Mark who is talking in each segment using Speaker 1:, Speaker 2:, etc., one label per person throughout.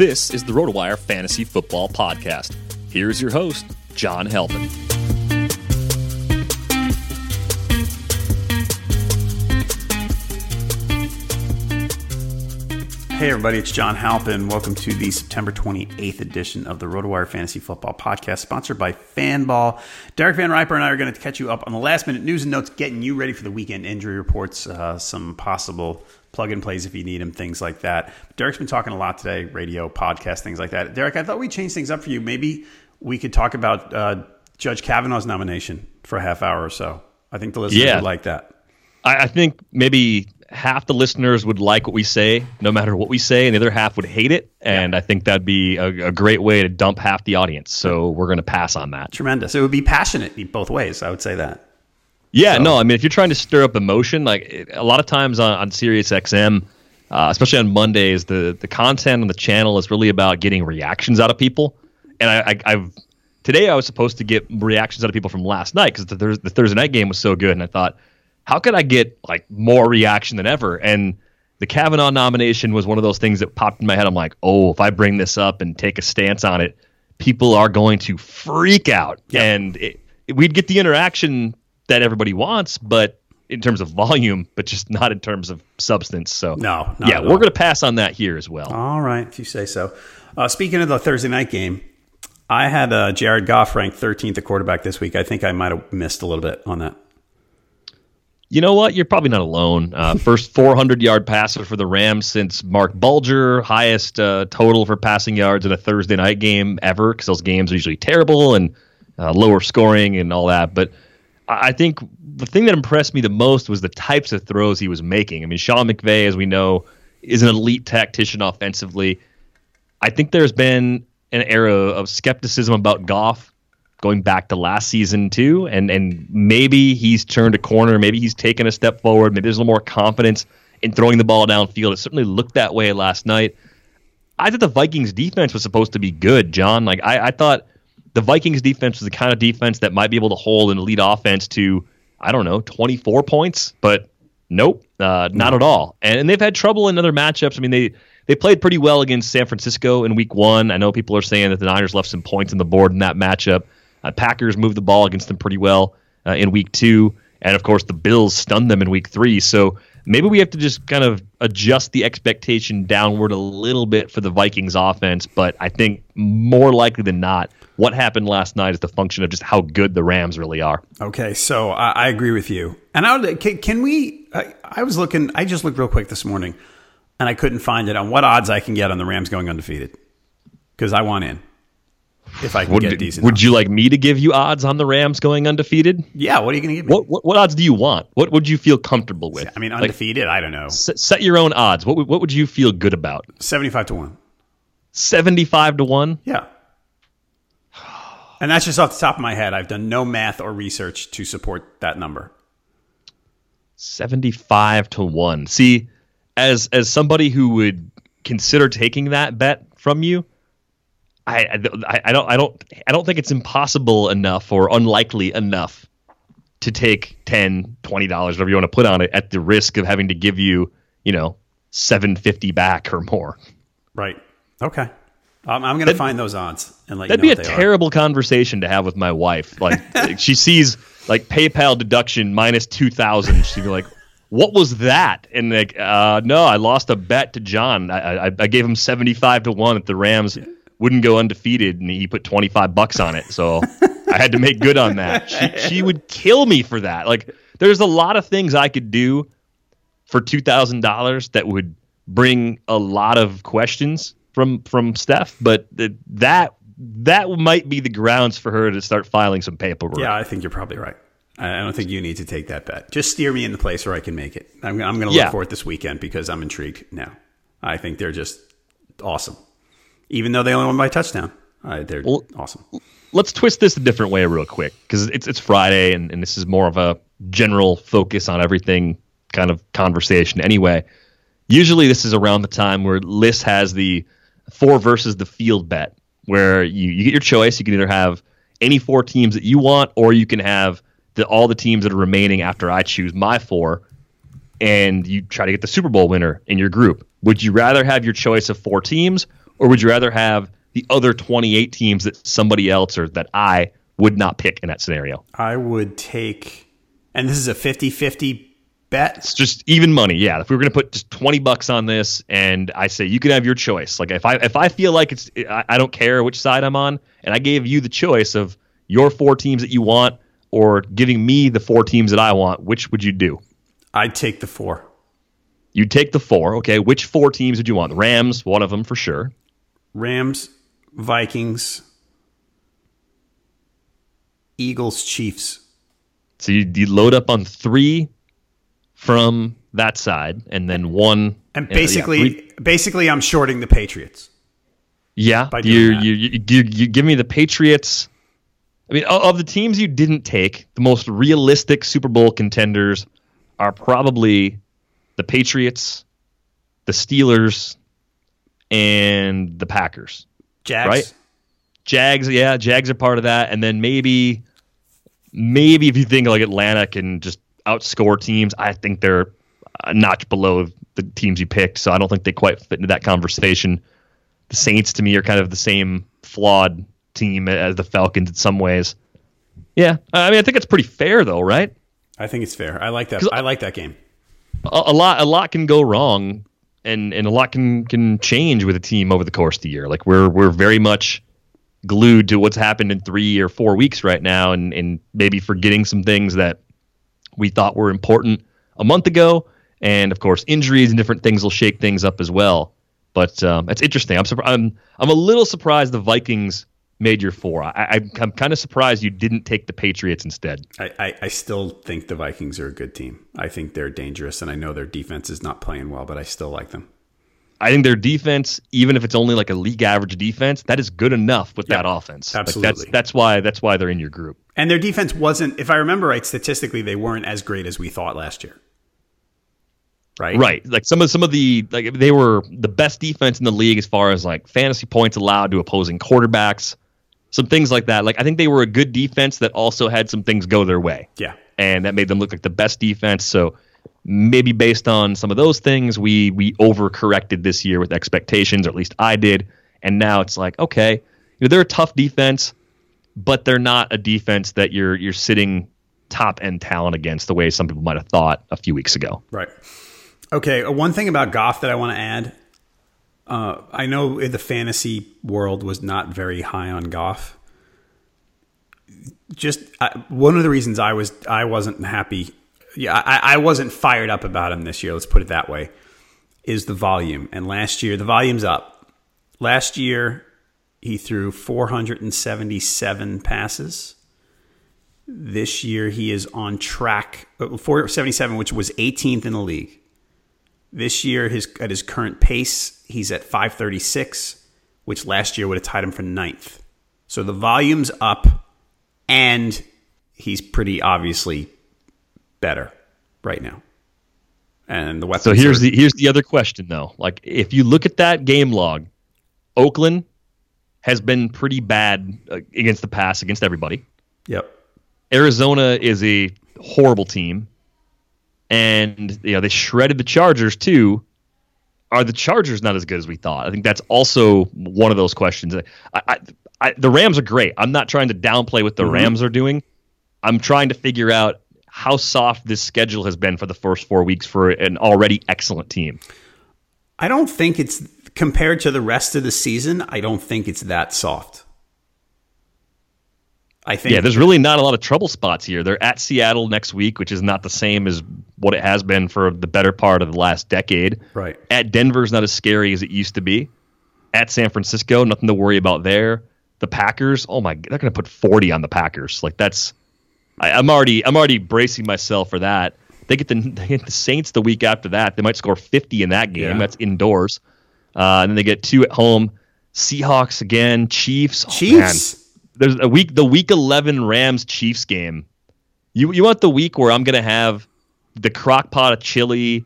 Speaker 1: This is the RotoWire Fantasy Football Podcast. Here's your host, John Halpin.
Speaker 2: Hey, everybody, it's John Halpin. Welcome to the September 28th edition of the RotoWire Fantasy Football Podcast, sponsored by Fanball. Derek Van Riper and I are going to catch you up on the last minute news and notes, getting you ready for the weekend injury reports, uh, some possible plug and plays if you need them, things like that. Derek's been talking a lot today, radio, podcast, things like that. Derek, I thought we'd change things up for you. Maybe we could talk about uh, Judge Kavanaugh's nomination for a half hour or so. I think the listeners
Speaker 1: Yeah.
Speaker 2: would like that.
Speaker 1: I, I think maybe half the listeners would like what we say, no matter what we say, and the other half would hate it. And I think that'd be a, a great way to dump half the audience. So we're going to pass on that.
Speaker 2: Tremendous. It would be passionate both ways. I would say that.
Speaker 1: Yeah, no, I mean, if you're trying to stir up emotion, like it, a lot of times on, on Sirius XM, uh, especially on Mondays, the the content on the channel is really about getting reactions out of people. And I, I, I've today I was supposed to get reactions out of people from last night because the, Thurs the Thursday night game was so good, and I thought, how could I get like more reaction than ever? And the Kavanaugh nomination was one of those things that popped in my head. I'm like, oh, if I bring this up and take a stance on it, people are going to freak out, and it, we'd get the interaction that everybody wants, but in terms of volume, but just not in terms of substance. So
Speaker 2: No,
Speaker 1: yeah, we're going to pass on that here as well.
Speaker 2: All right, if you say so. Uh, speaking of the Thursday night game, I had uh, Jared Goff ranked 13th at quarterback this week. I think I might have missed a little bit on that.
Speaker 1: You know what? You're probably not alone. Uh, first 400 yard passer for the Rams since Marc Bulger, highest uh, total for passing yards in a Thursday night game ever, because those games are usually terrible and uh, lower scoring and all that. But I think the thing that impressed me the most was the types of throws he was making. I mean, Sean McVay, as we know, is an elite tactician offensively. I think there's been an era of skepticism about Goff going back to last season too, and and maybe he's turned a corner, maybe he's taken a step forward, maybe there's a little more confidence in throwing the ball downfield. It certainly looked that way last night. I thought the Vikings defense was supposed to be good, John. Like I, I thought the Vikings defense was the kind of defense that might be able to hold an elite offense to, I don't know, 24 points, but Nope, uh, not at all. And, and they've had trouble in other matchups. I mean, they they played pretty well against San Francisco in Week One. I know people are saying that the Niners left some points on the board in that matchup. Uh, Packers moved the ball against them pretty well uh, in Week Two, and of course the Bills stunned them in Week Three. So maybe we have to just kind of adjust the expectation downward a little bit for the Vikings offense. But I think more likely than not, what happened last night is the function of just how good the Rams really are.
Speaker 2: Okay, so I, I agree with you. And I would, can, can we? I, I was looking. I just looked real quick this morning, and I couldn't find it on what odds I can get on the Rams going undefeated because I want in. If I can
Speaker 1: would,
Speaker 2: get decent,
Speaker 1: would
Speaker 2: odds.
Speaker 1: you like me to give you odds on the Rams going undefeated?
Speaker 2: Yeah, what are you going to give me?
Speaker 1: What, what, what odds do you want? What would you feel comfortable with?
Speaker 2: I mean,
Speaker 1: Like,
Speaker 2: undefeated. I don't know,
Speaker 1: set, set your own odds. What would- what would you feel good about?
Speaker 2: seventy-five to one.
Speaker 1: Seventy five to one.
Speaker 2: Yeah. And that's just off the top of my head. I've done no math or research to support that number.
Speaker 1: 75 to 1. See, as as somebody who would consider taking that bet from you, I, I, I don't I don't I don't think it's impossible enough or unlikely enough to take 10 20 dollars whatever you want to put on it at the risk of having to give you, you know, 750 back or more.
Speaker 2: Right. Okay. Um, I'm going to find those aunts and let
Speaker 1: That'd
Speaker 2: you
Speaker 1: be a
Speaker 2: they are.
Speaker 1: terrible conversation to have with my wife. Like, like, she sees like PayPal deduction minus two thousand. She'd be like, "What was that?" And like, uh, no, I lost a bet to John. I, I, I gave him seventy five to one that the Rams wouldn't go undefeated, and he put twenty five bucks on it. So I had to make good on that. She she would kill me for that. Like, there's a lot of things I could do for two thousand dollars that would bring a lot of questions from from Steph, but th- that that might be the grounds for her to start filing some paperwork.
Speaker 2: Yeah, I think you're probably right. I I don't think you need to take that bet. Just steer me in the place where I can make it. I'm, I'm going to
Speaker 1: Yeah.
Speaker 2: look for it this weekend because I'm intrigued now. I think they're just awesome. Even though they only won by a touchdown, uh, they're
Speaker 1: Well-
Speaker 2: awesome.
Speaker 1: Let's twist this a different way real quick because it's it's Friday and, and this is more of a general focus on everything kind of conversation anyway. Usually this is around the time where Liz has the four versus the field bet where you, you get your choice. You can either have any four teams that you want or you can have the all the teams that are remaining after I choose my four and you try to get the Super Bowl winner in your group. Would you rather have your choice of four teams, or would you rather have the other 28 teams that somebody else or that I would not pick in that scenario?
Speaker 2: I would take, and this is a 50 50 bet.
Speaker 1: It's just even money. Yeah, if we were going to put just 20 bucks on this, and I say you can have your choice. Like if I if I feel like it's I, I don't care which side I'm on, and I gave you the choice of your four teams that you want, or giving me the four teams that I want, which would you do?
Speaker 2: I'd take the four.
Speaker 1: You take the four. Okay, which four teams would you want? The Rams, one of them for sure.
Speaker 2: Rams, Vikings, Eagles, Chiefs.
Speaker 1: So you, you load up on three from that side, and then one.
Speaker 2: And
Speaker 1: uh, yeah,
Speaker 2: basically,
Speaker 1: three-
Speaker 2: basically, I'm shorting the Patriots.
Speaker 1: yeah, you, you, you you you give me the Patriots. I mean, of of the teams you didn't take, the most realistic Super Bowl contenders are probably the Patriots, the Steelers, and the Packers.
Speaker 2: Jags.
Speaker 1: Right. Jags, yeah, Jags are part of that, and then maybe, maybe if you think like Atlanta can just outscore teams, I think they're a notch below the teams you picked, so I don't think they quite fit into that conversation. The Saints to me are kind of the same flawed team as the Falcons in some ways. Yeah, I mean I think it's pretty fair though, right?
Speaker 2: I think it's fair. I like that. I like that game.
Speaker 1: a, a lot a lot can go wrong and and a lot can can change with a team over the course of the year like we're we're very much glued to what's happened in three or four weeks right now and and maybe forgetting some things that we thought were important a month ago. And of course injuries and different things will shake things up as well. But um, it's interesting. I'm I'm, I'm a little surprised the vikings made your four. I, i'm kind of surprised you didn't take the patriots instead.
Speaker 2: I, I, I still think the Vikings are a good team. I think they're dangerous, and I know their defense is not playing well, but I still like them.
Speaker 1: I think their defense, even if it's only like a league average defense, that is good enough with that offense. Like,
Speaker 2: absolutely.
Speaker 1: that's that's why that's why they're in your group.
Speaker 2: And their defense wasn't, if I remember right, statistically, they weren't as great as we thought last year. Right?
Speaker 1: Right. Like some of some of the like they were the best defense in the league as far as like fantasy points allowed to opposing quarterbacks, some things like that. Like I think they were a good defense that also had some things go their way.
Speaker 2: Yeah.
Speaker 1: And that made them look like the best defense. So maybe based on some of those things, we we overcorrected this year with expectations, or at least I did. And now it's like, okay, you know, they're a tough defense, but they're not a defense that you're you're sitting top end talent against the way some people might have thought a few weeks ago.
Speaker 2: Right. Okay. uh, One thing about Goff that I want to add. Uh, I know the fantasy world was not very high on Goff. Just uh, one of the reasons I was I wasn't happy. Yeah, I, I wasn't fired up about him this year. Let's put it that way. Is the volume and last year the volume's up. Last year he threw 477 passes. This year he is on track uh, 477, which was 18th in the league. This year, his at his current pace, he's at 536, which last year would have tied him for ninth. So the volume's up, and he's pretty obviously better right now. And the weapons.
Speaker 1: So here's
Speaker 2: are-
Speaker 1: the here's the other question though. Like if you look at that game log, Oakland has been pretty bad uh, against the pass against everybody.
Speaker 2: Yep.
Speaker 1: Arizona is a horrible team, and you know they shredded the Chargers too. Are the Chargers not as good as we thought? I think that's also one of those questions. I, I, I, the Rams are great. I'm not trying to downplay what the Rams are doing. I'm trying to figure out how soft this schedule has been for the first four weeks for an already excellent team.
Speaker 2: I don't think it's compared to the rest of the season. I don't think it's that soft. I think.
Speaker 1: Yeah, there's really not a lot of trouble spots here. They're at Seattle next week, which is not the same as what it has been for the better part of the last decade.
Speaker 2: Right.
Speaker 1: At Denver's not as scary as it used to be. At San Francisco, nothing to worry about there. The Packers, oh my, they're going to put 40 on the Packers. Like that's, I, I'm already, I'm already bracing myself for that. They get the they get the Saints the week after that. They might score 50 in that game.
Speaker 2: Yeah.
Speaker 1: That's indoors. Uh, and then they get two at home. Seahawks again. Chiefs. Oh,
Speaker 2: Chiefs.
Speaker 1: there's a week the week 11 Rams Chiefs game. You you want the week where I'm going to have the crock pot of chili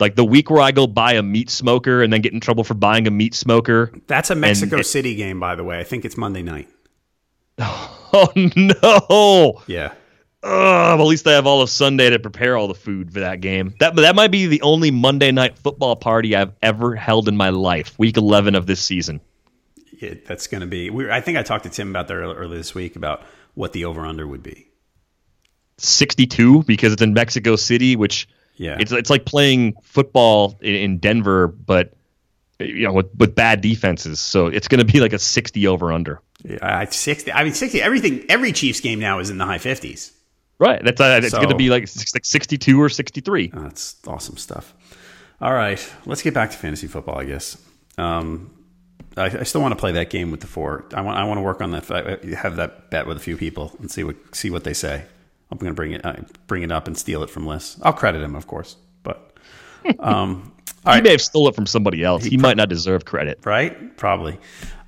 Speaker 1: like the week where I go buy a meat smoker and then get in trouble for buying a meat smoker.
Speaker 2: That's a Mexico
Speaker 1: it-
Speaker 2: City game, by the way. I think it's Monday night.
Speaker 1: Oh Oh, no.
Speaker 2: Yeah.
Speaker 1: Ugh, at least I have all of Sunday to prepare all the food for that game. That that might be the only Monday night football party I've ever held in my life. Week 11 of this season.
Speaker 2: Yeah, that's going to be. We, I think I talked to Tim about that earlier, this week about what the over under would be.
Speaker 1: 62 because it's in Mexico City, which
Speaker 2: Yeah.
Speaker 1: it's it's like playing football in, in Denver, but you know with, with bad defenses. So it's going to be like a 60 over under.
Speaker 2: Yeah, I, sixty. I mean, sixty. Everything. Every Chiefs game now is in the high fifties.
Speaker 1: Right. That's uh, it's
Speaker 2: So-
Speaker 1: going to be like like 62 or 63.
Speaker 2: Oh, that's awesome stuff. All right, let's get back to fantasy football. I guess. Um, I, I still want to play that game with the four. I want. I want to work on that. Have that bet with a few people and see what see what they say. I'm going to bring it uh, bring it up and steal it from Liz. I'll credit him, of course, but um, all
Speaker 1: He
Speaker 2: right.
Speaker 1: may have stole it from somebody else. He, might not deserve credit.
Speaker 2: right? Probably.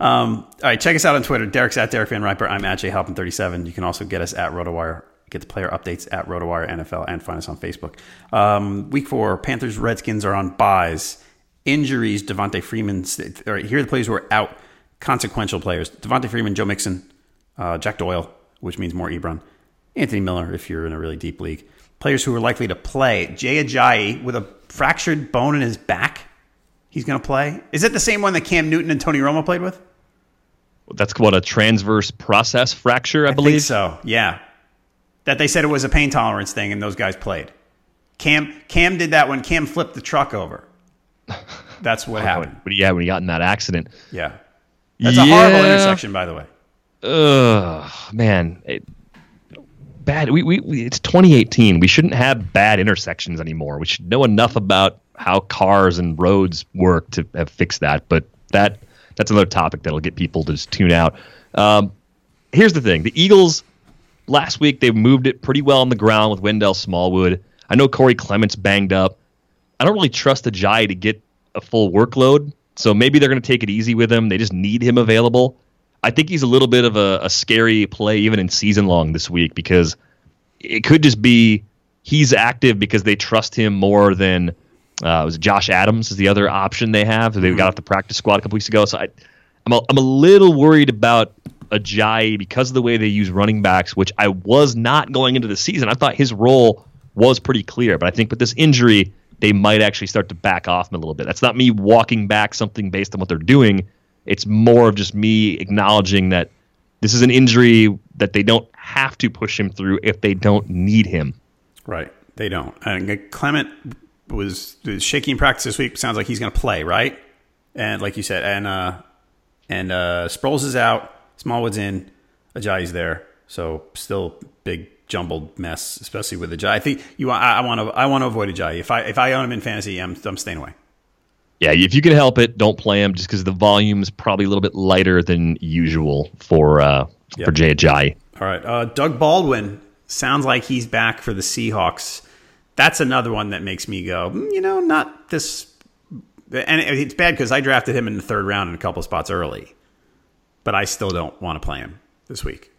Speaker 2: Um, all right, check us out on Twitter. Derek's at Derek Van Riper. I'm at jhalpin37. You can also get us at RotoWire. Get the player updates at RotoWire NFL and find us on Facebook. Um, week four, Panthers, Redskins are on buys. Injuries, Devonta Freeman. All right, here are the players who are out. Consequential players. Devonta Freeman, Joe Mixon, uh, Jack Doyle, which means more Ebron. Anthony Miller, if you're in a really deep league. Players who are likely to play. Jay Ajayi with a fractured bone in his back. He's going to play. Is it the same one that Cam Newton and Tony Romo played with?
Speaker 1: That's what a transverse process fracture, I,
Speaker 2: I think
Speaker 1: believe.
Speaker 2: so. Yeah, that they said it was a pain tolerance thing, and those guys played. Cam Cam did that when Cam flipped the truck over. That's what happened.
Speaker 1: But yeah, when he got in that accident.
Speaker 2: Yeah, that's a horrible intersection, by the way.
Speaker 1: Ugh, man. It, bad. We, we, we, it's 2018. We shouldn't have bad intersections anymore. We should know enough about how cars and roads work to have fixed that. But that that's another topic that'll get people to just tune out. Um, here's the thing: the Eagles last week they moved it pretty well on the ground with Wendell Smallwood. I know Corey Clement's banged up. I don't really trust Ajayi to get a full workload, so maybe they're going to take it easy with him. They just need him available. I think he's a little bit of a, a scary play even in season long this week because it could just be he's active because they trust him more than uh, it was Josh Adams is the other option they have. They got off the practice squad a couple weeks ago, so I, I'm a, I'm a little worried about Ajayi because of the way they use running backs, which I was not going into the season. I thought his role was pretty clear. But I think with this injury, they might actually start to back off him a little bit. That's not me walking back something based on what they're doing. It's more of just me acknowledging that this is an injury that they don't have to push him through if they don't need him.
Speaker 2: Right. They don't. And Clement was, shaking practice this week. Sounds like he's going to play, right? And like you said, and uh, and uh, Sproles is out. Smallwood's in. Ajayi's there. So still big jumbled mess, especially with Ajayi. I think you. I, I want to. I want to avoid Ajayi. If I if I own him in fantasy, I'm I'm staying away.
Speaker 1: Yeah, if you can help it, don't play him just because the volume is probably a little bit lighter than usual for uh, yep. for Jay Ajayi.
Speaker 2: All right, uh, Doug Baldwin sounds like he's back for the Seahawks. That's another one that makes me go, mm, you know, not this. And it's bad because I drafted him in the third round in a couple spots early, but I still don't want to play him this week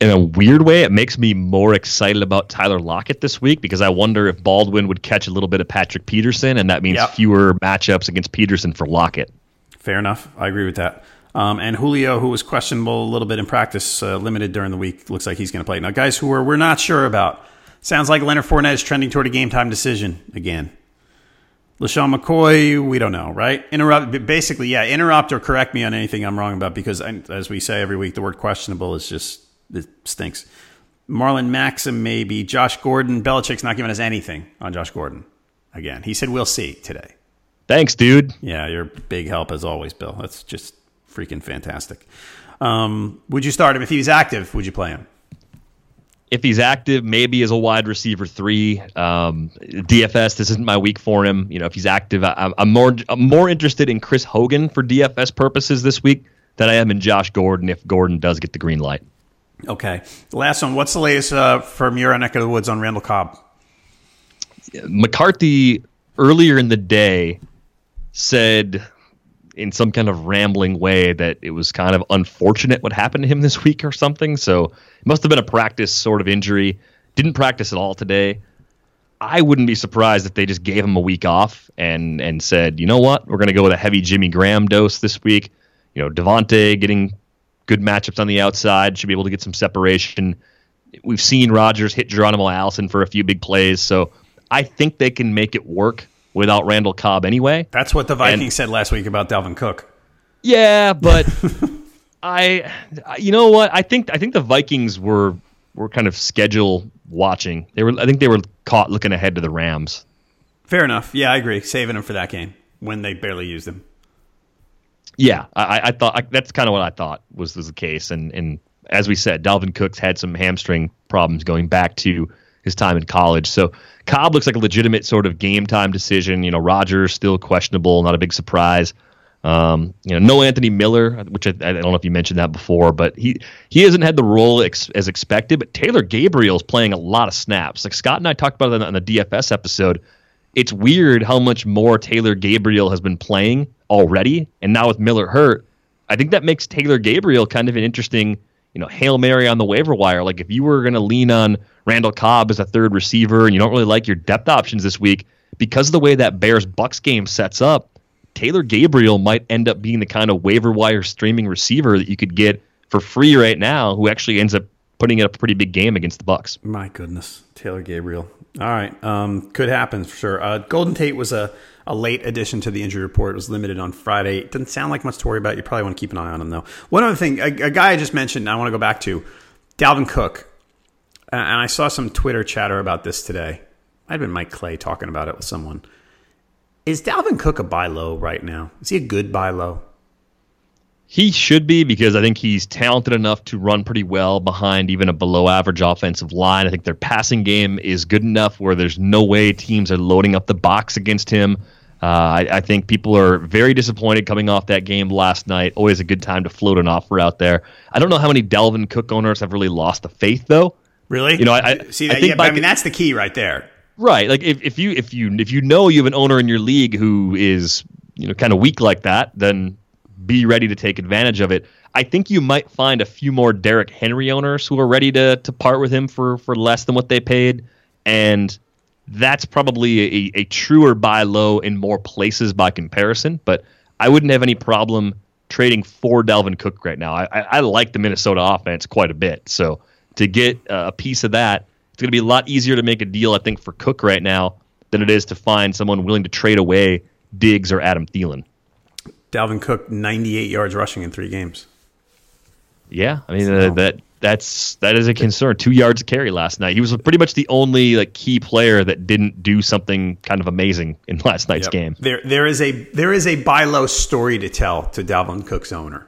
Speaker 1: in a weird way, it makes me more excited about Tyler Lockett this week because I wonder if Baldwin would catch a little bit of Patrick Peterson, and that means yep. fewer matchups against Peterson for Lockett.
Speaker 2: Fair enough. I agree with that. Um, and Julio, who was questionable a little bit in practice, uh, limited during the week, looks like he's going to play. Now, guys who are we're not sure about. Sounds like Leonard Fournette is trending toward a game time decision again. LeSean McCoy, we don't know, right? Interrupt, basically, yeah, interrupt or correct me on anything I'm wrong about because, as we say every week, the word questionable is just it stinks. Marlon Maxim, maybe. Josh Gordon. Belichick's not giving us anything on Josh Gordon. Again, he said we'll see today.
Speaker 1: Thanks, dude.
Speaker 2: Yeah, you're big help as always, Bill. That's just freaking fantastic. Um, would you start him if he was active? Would you play him?
Speaker 1: If he's active, maybe as a wide receiver three. Um, DFS, this isn't my week for him. You know, if he's active, I, am more I'm more interested in Chris Hogan for DFS purposes this week than I am in Josh Gordon if Gordon does get the green light.
Speaker 2: Okay. Last one. What's the latest uh, from your neck of the woods on Randall Cobb?
Speaker 1: McCarthy earlier in the day said in some kind of rambling way that it was kind of unfortunate what happened to him this week or something. So it must have been a practice sort of injury. Didn't practice at all today. I wouldn't be surprised if they just gave him a week off and and said, you know what, we're going to go with a heavy Jimmy Graham dose this week. You know, Davante getting good matchups on the outside, should be able to get some separation. We've seen Rodgers hit Geronimo Allison for a few big plays, so I think they can make it work without Randall Cobb anyway.
Speaker 2: That's what the Vikings and, said last week about Dalvin Cook.
Speaker 1: Yeah, but I, you know what? I think I think the Vikings were were kind of schedule watching. They were, I think they were caught looking ahead to the Rams.
Speaker 2: Fair enough. Yeah, I agree. Saving them for that game when they barely used him.
Speaker 1: Yeah, I, I thought I, that's kind of what I thought was, was the case, and and as we said, Dalvin Cook's had some hamstring problems going back to his time in college. So Cobb looks like a legitimate sort of game time decision. You know, Rodgers still questionable, not a big surprise. Um, you know, no Anthony Miller, which I, I, don't know if you mentioned that before, but he he hasn't had the role ex, as expected. But Taylor Gabriel's playing a lot of snaps. Like Scott and I talked about it on the DFS episode. It's weird how much more Taylor Gabriel has been playing already, and now with Miller hurt, I think that makes Taylor Gabriel kind of an interesting, you know, hail mary on the waiver wire. Like if you were going to lean on Randall Cobb as a third receiver, and you don't really like your depth options this week because of the way that Bears Bucks game sets up, Taylor Gabriel might end up being the kind of waiver wire streaming receiver that you could get for free right now, who actually ends up putting up a pretty big game against the Bucks.
Speaker 2: My goodness, Taylor Gabriel. All right, um, could happen for sure. Uh, Golden Tate was a a late addition to the injury report. It was limited on Friday. It doesn't sound like much to worry about. You probably want to keep an eye on him, though. One other thing, a, a guy I just mentioned, I want to go back to Dalvin Cook. And I saw some Twitter chatter about this today. I'd been Mike Clay talking about it with someone. Is Dalvin Cook a buy low right now? Is he a good buy low?
Speaker 1: He should be because I think he's talented enough to run pretty well behind even a below average offensive line. I think their passing game is good enough where there's no way teams are loading up the box against him. Uh, I, I, think people are very disappointed coming off that game last night. Always a good time to float an offer out there. I don't know how many Dalvin Cook owners have really lost the faith though.
Speaker 2: Really?
Speaker 1: You know, I, I
Speaker 2: see. That, I, yeah, I mean, that's the key right there.
Speaker 1: Right. Like if, if you if you if you know you have an owner in your league who is you know kind of weak like that, then be ready to take advantage of it. I think you might find a few more Derrick Henry owners who are ready to to part with him for for less than what they paid, and that's probably a, a truer buy low in more places by comparison. But I wouldn't have any problem trading for Dalvin Cook right now. I, I, I like the Minnesota offense quite a bit. So to get a piece of that, It's going to be a lot easier to make a deal, I think, for Cook right now than it is to find someone willing to trade away Diggs or Adam Thielen.
Speaker 2: Dalvin Cook, 98 yards rushing in three games.
Speaker 1: Yeah, I mean uh, that that's that is a concern. Two yards of carry last night. He was pretty much the only like key player that didn't do something kind of amazing in last night's
Speaker 2: Yep.
Speaker 1: game.
Speaker 2: There, there is a there is a buy low story to tell to Dalvin Cook's owner,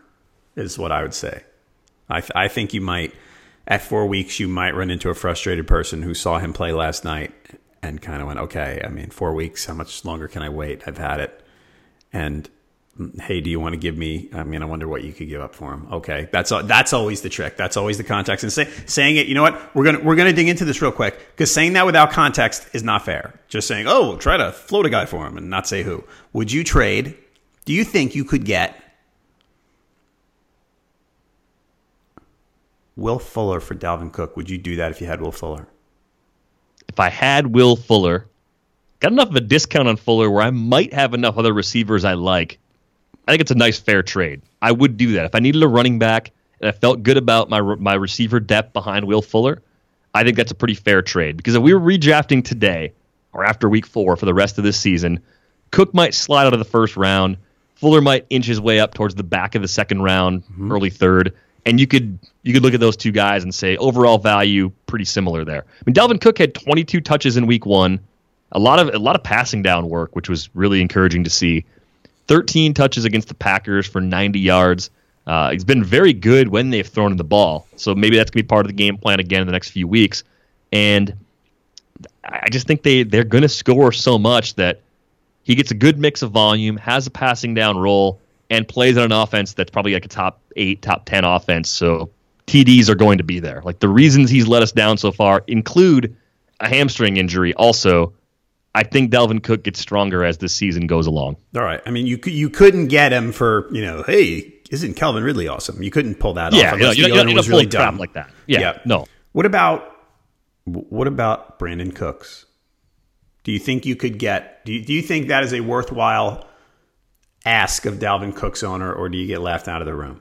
Speaker 2: is what I would say. I th- I think you might at four weeks you might run into a frustrated person who saw him play last night and kind of went, okay, I mean, four weeks, how much longer can I wait? I've had it, and hey, do you want to give me? I mean, I wonder what you could give up for him. Okay, that's that's always the trick. That's always the context. And say, saying it, you know what? We're gonna we're gonna dig into this real quick because saying that without context is not fair. Just saying, oh, try to float a guy for him and not say who. Would you trade? Do you think you could get Will Fuller for Dalvin Cook? Would you do that if you had Will Fuller?
Speaker 1: If I had Will Fuller, got enough of a discount on Fuller where I might have enough other receivers I like. I think it's a nice fair trade. I would do that if I needed a running back and I felt good about my my receiver depth behind Will Fuller. I think that's a pretty fair trade because if we were redrafting today or after week four for the rest of this season, Cook might slide out of the first round. Fuller might inch his way up towards the back of the second round, mm-hmm. early third, and you could you could look at those two guys and say overall value pretty similar there. I mean, Dalvin Cook had 22 touches in week one, a lot of a lot of passing down work, which was really encouraging to see. 13 touches against the Packers for 90 yards. Uh, he's been very good when they've thrown the ball, so maybe that's gonna be part of the game plan again in the next few weeks. And I just think they they're going to score so much that he gets a good mix of volume, has a passing down role, and plays on an offense that's probably like a top eight, top ten offense. So TDs are going to be there. Like the reasons he's let us down so far include a hamstring injury. Also, I think Dalvin Cook gets stronger as the season goes along.
Speaker 2: All right. I mean, you you couldn't get him for you know, hey, isn't Calvin Ridley awesome? You couldn't pull that
Speaker 1: Yeah,
Speaker 2: off.
Speaker 1: you know, you're
Speaker 2: the
Speaker 1: not,
Speaker 2: owner
Speaker 1: you're
Speaker 2: really
Speaker 1: crap
Speaker 2: dumb
Speaker 1: like that. Yeah, no.
Speaker 2: What about what about Brandin Cooks? Do you think you could get? Do you, do you think that is a worthwhile ask of Dalvin Cook's owner, or do you get laughed out of the room?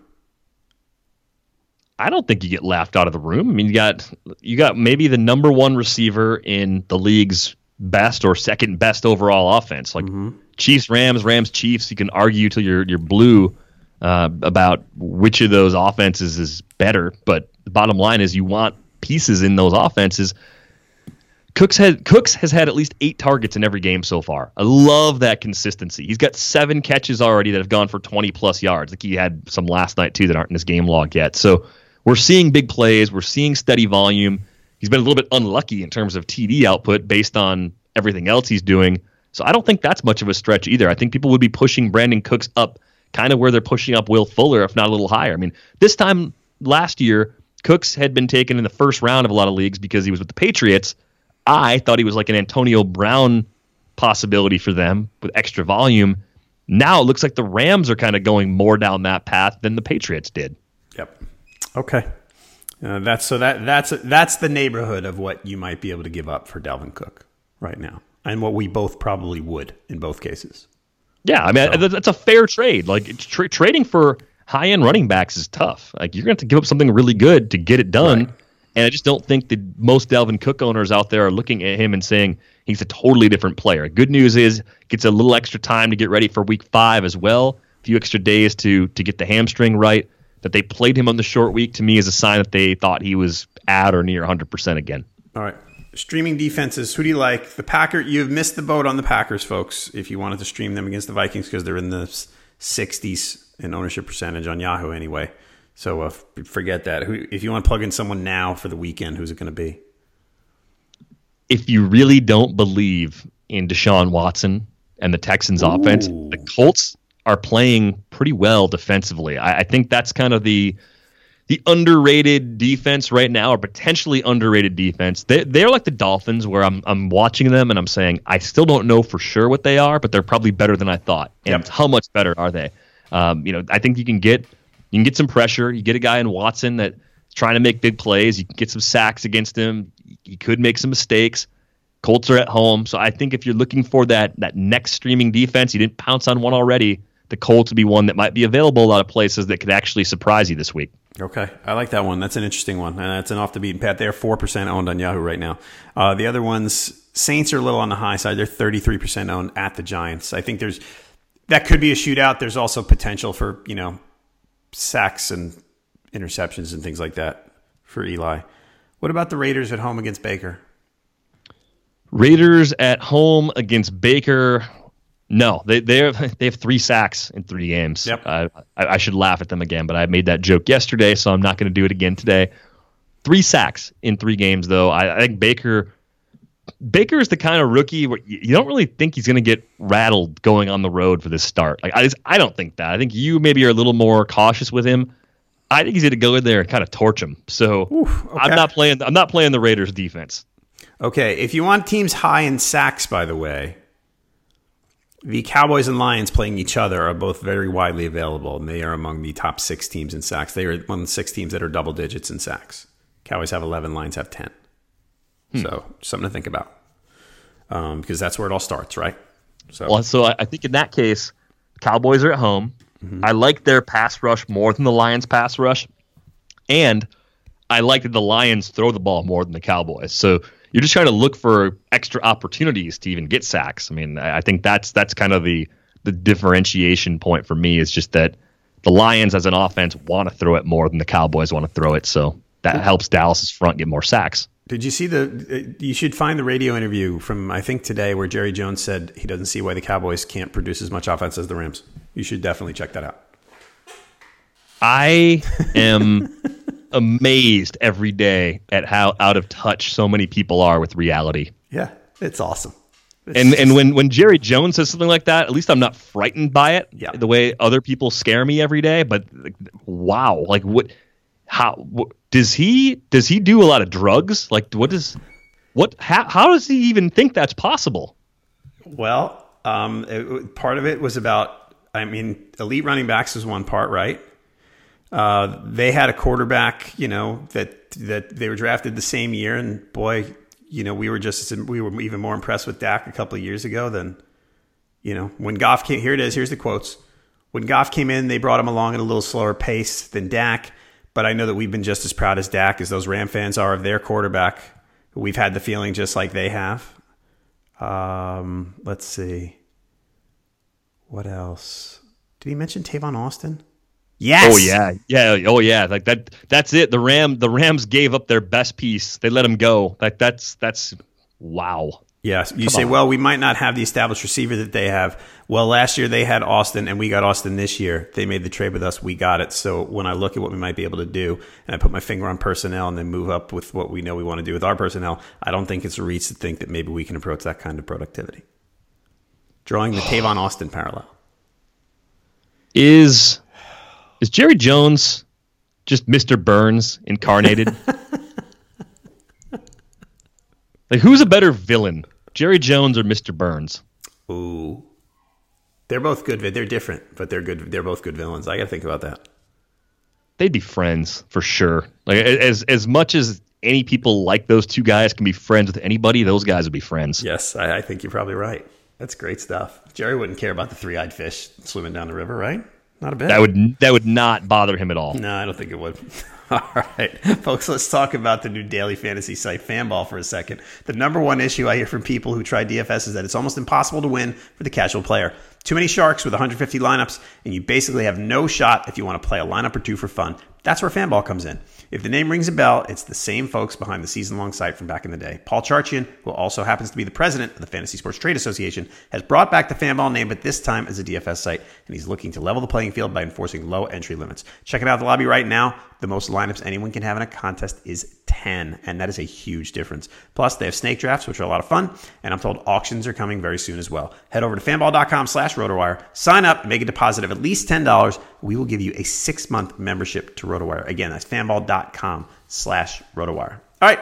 Speaker 1: I don't think you get laughed out of the room. I mean, you got you got maybe the number one receiver in the league's best or second best overall offense. Like Chiefs, Rams, Rams, Chiefs. You can argue till you're you're blue uh, about which of those offenses is better, but the bottom line is you want pieces in those offenses. Cooks had Cooks has had at least eight targets in every game so far. I love that consistency. He's got seven catches already that have gone for 20 plus yards. Like he had some last night too that aren't in his game log yet. So we're seeing big plays. We're seeing steady volume. He's been a little bit unlucky in terms of TD output based on everything else he's doing. So I don't think that's much of a stretch either. I think people would be pushing Brandin Cooks up kind of where they're pushing up Will Fuller, if not a little higher. I mean, this time last year, Cooks had been taken in the first round of a lot of leagues because he was with the Patriots. I thought he was like an Antonio Brown possibility for them with extra volume. Now it looks like the Rams are kind of going more down that path than the Patriots did.
Speaker 2: Yep. Okay. Uh, that's so that that's that's the neighborhood of what you might be able to give up for Dalvin Cook right now, and what we both probably would in both cases.
Speaker 1: Yeah, I mean that's a fair trade. Like tra- trading for high end running backs is tough. Like you're going to have to give up something really good to get it done.
Speaker 2: Right.
Speaker 1: And I just don't think that most Dalvin Cook owners out there are looking at him and saying he's a totally different player. Good news is gets a little extra time to get ready for Week Five as well. A few extra days to to get the hamstring right. That they played him on the short week to me is a sign that they thought he was at or near 100 percent again.
Speaker 2: All right. Streaming defenses. Who do you like? The Packer. You've missed the boat on the Packers, folks. If you wanted to stream them against the Vikings because they're in the 60s in ownership percentage on Yahoo anyway. So uh, forget that. Who, if you want to plug in someone now for the weekend, who's it going to be?
Speaker 1: if you really don't believe in Deshaun Watson and the Texans offense, the Colts are playing pretty well defensively. I, I think that's kind of the the underrated defense right now, or potentially underrated defense. They, they're like the Dolphins, where I'm I'm watching them and I'm saying I still don't know for sure what they are, but they're probably better than I thought. And
Speaker 2: Yep.
Speaker 1: how much better are they? Um, you know, I think you can get you can get some pressure. You get a guy in Watson that's trying to make big plays. You can get some sacks against him. He could make some mistakes. Colts are at home, so I think if you're looking for that that next streaming defense, you didn't pounce on one already. The Colts would be one that might be available a lot of places that could actually surprise you this week.
Speaker 2: Okay, I like that one. That's an interesting one, and that's an off the beaten path. They're four percent owned on Yahoo right now. Uh, the other ones, Saints are a little on the high side. They're thirty three percent owned at the Giants. I think there's that could be a shootout. There's also potential for you know sacks and interceptions and things like that for Eli. What about the Raiders at home against Baker?
Speaker 1: Raiders at home against Baker. No, they they have they have three sacks in three games.
Speaker 2: Yep.
Speaker 1: Uh, I, I should laugh at them again, but I made that joke yesterday, so I'm not going to do it again today. Three sacks in three games, though. I, I think Baker Baker is the kind of rookie where you you don't really think he's going to get rattled going on the road for this start. Like I just, I don't think that. I think you maybe are a little more cautious with him. I think he's going to go in there and kind of torch him. So I'm not playing. I'm not playing the Raiders defense.
Speaker 2: Okay, if you want teams high in sacks, by the way, the Cowboys and Lions playing each other are both very widely available, and they are among the top six teams in sacks. They are one of the six teams that are double digits in sacks. Cowboys have 11, Lions have 10. So, something to think about um, because that's where it all starts, right? So,
Speaker 1: Well, so I, I think in that case, Cowboys are at home. I like their pass rush more than the Lions' pass rush, and I like that the Lions throw the ball more than the Cowboys. So you're just trying to look for extra opportunities to even get sacks. I mean, I think that's that's kind of the the differentiation point for me is just that the Lions as an offense want to throw it more than the Cowboys want to throw it. So that helps Dallas's front get more sacks.
Speaker 2: Did you see the? uh, You should find the radio interview from I think today where Jerry Jones said he doesn't see why the Cowboys can't produce as much offense as the Rams. You should definitely check that out.
Speaker 1: I am amazed every day at how out of touch so many people are with reality.
Speaker 2: Yeah, it's awesome.
Speaker 1: And and when when Jerry Jones says something like that, at least I'm not frightened by it.
Speaker 2: Yeah.
Speaker 1: The way other people scare me every day, but like, wow, like what? How what, does he does he do a lot of drugs? Like what does what? How, how does he even think that's possible?
Speaker 2: Well, um, it, part of it was about, I mean, elite running backs is one part, right? Uh, they had a quarterback, you know, that that they were drafted the same year, and boy, you know, we were just we were even more impressed with Dak a couple of years ago than, you know, when Goff came. Here it is. Here's the quotes. When Goff came in, they brought him along at a little slower pace than Dak, but I know that we've been just as proud as Dak as those Ram fans are of their quarterback. We've had the feeling just like they have. Um, let's see. What else? Did he mention Tavon Austin? Yes.
Speaker 1: Oh yeah, yeah, oh yeah. Like that. That's it. The Ram the Rams gave up their best piece. They let him go. Like that's that's wow.
Speaker 2: Yes. You say, well, we might not have the established receiver that they have. Well, last year they had Austin, and we got Austin this year. They made the trade with us. We got it. So when I look at what we might be able to do, and I put my finger on personnel and then move up with what we know we want to do with our personnel, I don't think it's a reach to think that maybe we can approach that kind of productivity. Drawing the Tavon Austin parallel.
Speaker 1: Is is Jerry Jones just Mr. Burns incarnated? like who's a better villain, Jerry Jones or Mr. Burns?
Speaker 2: Ooh. They're both good. They're different, but they're good. They're both good villains. I got to think about that.
Speaker 1: They'd be friends for sure. Like as as much as any people like those two guys can be friends with anybody, those guys would be friends.
Speaker 2: Yes, I, I think you're probably right. That's great stuff. Jerry wouldn't care about the three-eyed fish swimming down the river, right? Not a bit.
Speaker 1: That would that would not bother him at all.
Speaker 2: No, I don't think it would. All right, folks, let's talk about the new daily fantasy site, Fanball, for a second. The number one issue I hear from people who try DFS is that it's almost impossible to win for the casual player. Too many sharks with 150 lineups, and you basically have no shot if you want to play a lineup or two for fun. That's where Fanball comes in. If the name rings a bell, it's the same folks behind the season long site from back in the day. Paul Charchian, who also happens to be the president of the Fantasy Sports Trade Association, has brought back the Fanball name, but this time as a DFS site, and he's looking to level the playing field by enforcing low entry limits. Check it out the lobby right now. The most lineups anyone can have in a contest is 10, and that is a huge difference. Plus, they have snake drafts, which are a lot of fun, and I'm told auctions are coming very soon as well. Head over to fanball.com slash rotowire, sign up, make a deposit of at least $10. We will give you a six-month membership to RotoWire. Again, that's fanball.com slash RotoWire. All right,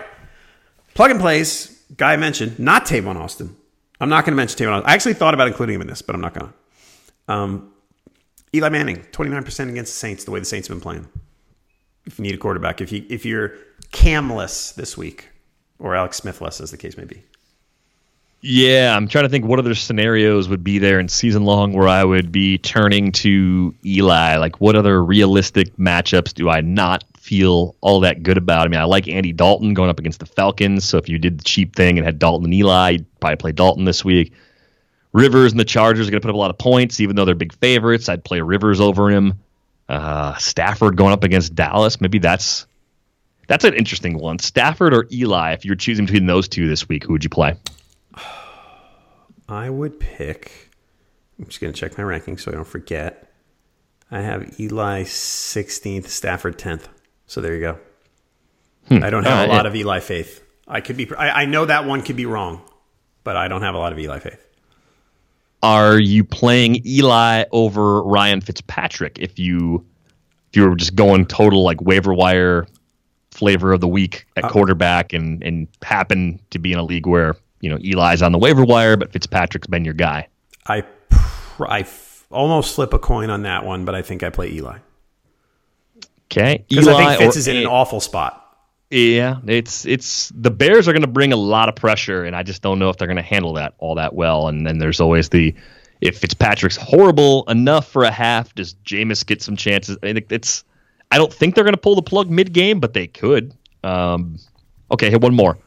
Speaker 2: plug and plays. Guy mentioned, not Tavon Austin. I'm not going to mention Tavon Austin. I actually thought about including him in this, but I'm not going to. Um, Eli Manning, 29% against the Saints, the way the Saints have been playing. If you need a quarterback, if you if you're camless this week, or Alex Smithless, as the case may be.
Speaker 1: Yeah, I'm trying to think what other scenarios would be there in season long where I would be turning to Eli. Like, what other realistic matchups do I not feel all that good about? I mean, I like Andy Dalton going up against the Falcons. So if you did the cheap thing and had Dalton and Eli, you'd probably play Dalton this week. Rivers and the Chargers are going to put up a lot of points, even though they're big favorites. I'd play Rivers over him. Uh, Stafford going up against Dallas. Maybe that's that's an interesting one. Stafford or Eli, if you were choosing between those two this week, who would you play?
Speaker 2: I would pick. I'm just going to check my rankings so I don't forget. I have Eli 16th, Stafford 10th. So there you go. Hmm. I don't have uh, a lot yeah. of Eli faith. I could be. I, I know that one could be wrong, but I don't have a lot of Eli faith.
Speaker 1: Are you playing Eli over Ryan Fitzpatrick if you if you were just going total like waiver wire flavor of the week at uh, quarterback and and happen to be in a league where you know Eli's on the waiver wire, but Fitzpatrick's been your guy.
Speaker 2: I I almost flip a coin on that one, but I think I play Eli.
Speaker 1: Okay,
Speaker 2: because I think Fitz is in an awful spot.
Speaker 1: Yeah, it's it's the Bears are going to bring a lot of pressure, and I just don't know if they're going to handle that all that well. And then there's always the if Fitzpatrick's horrible enough for a half, does Jameis get some chances? I think it's I don't think they're going to pull the plug mid game, but they could. Um, okay, here one more.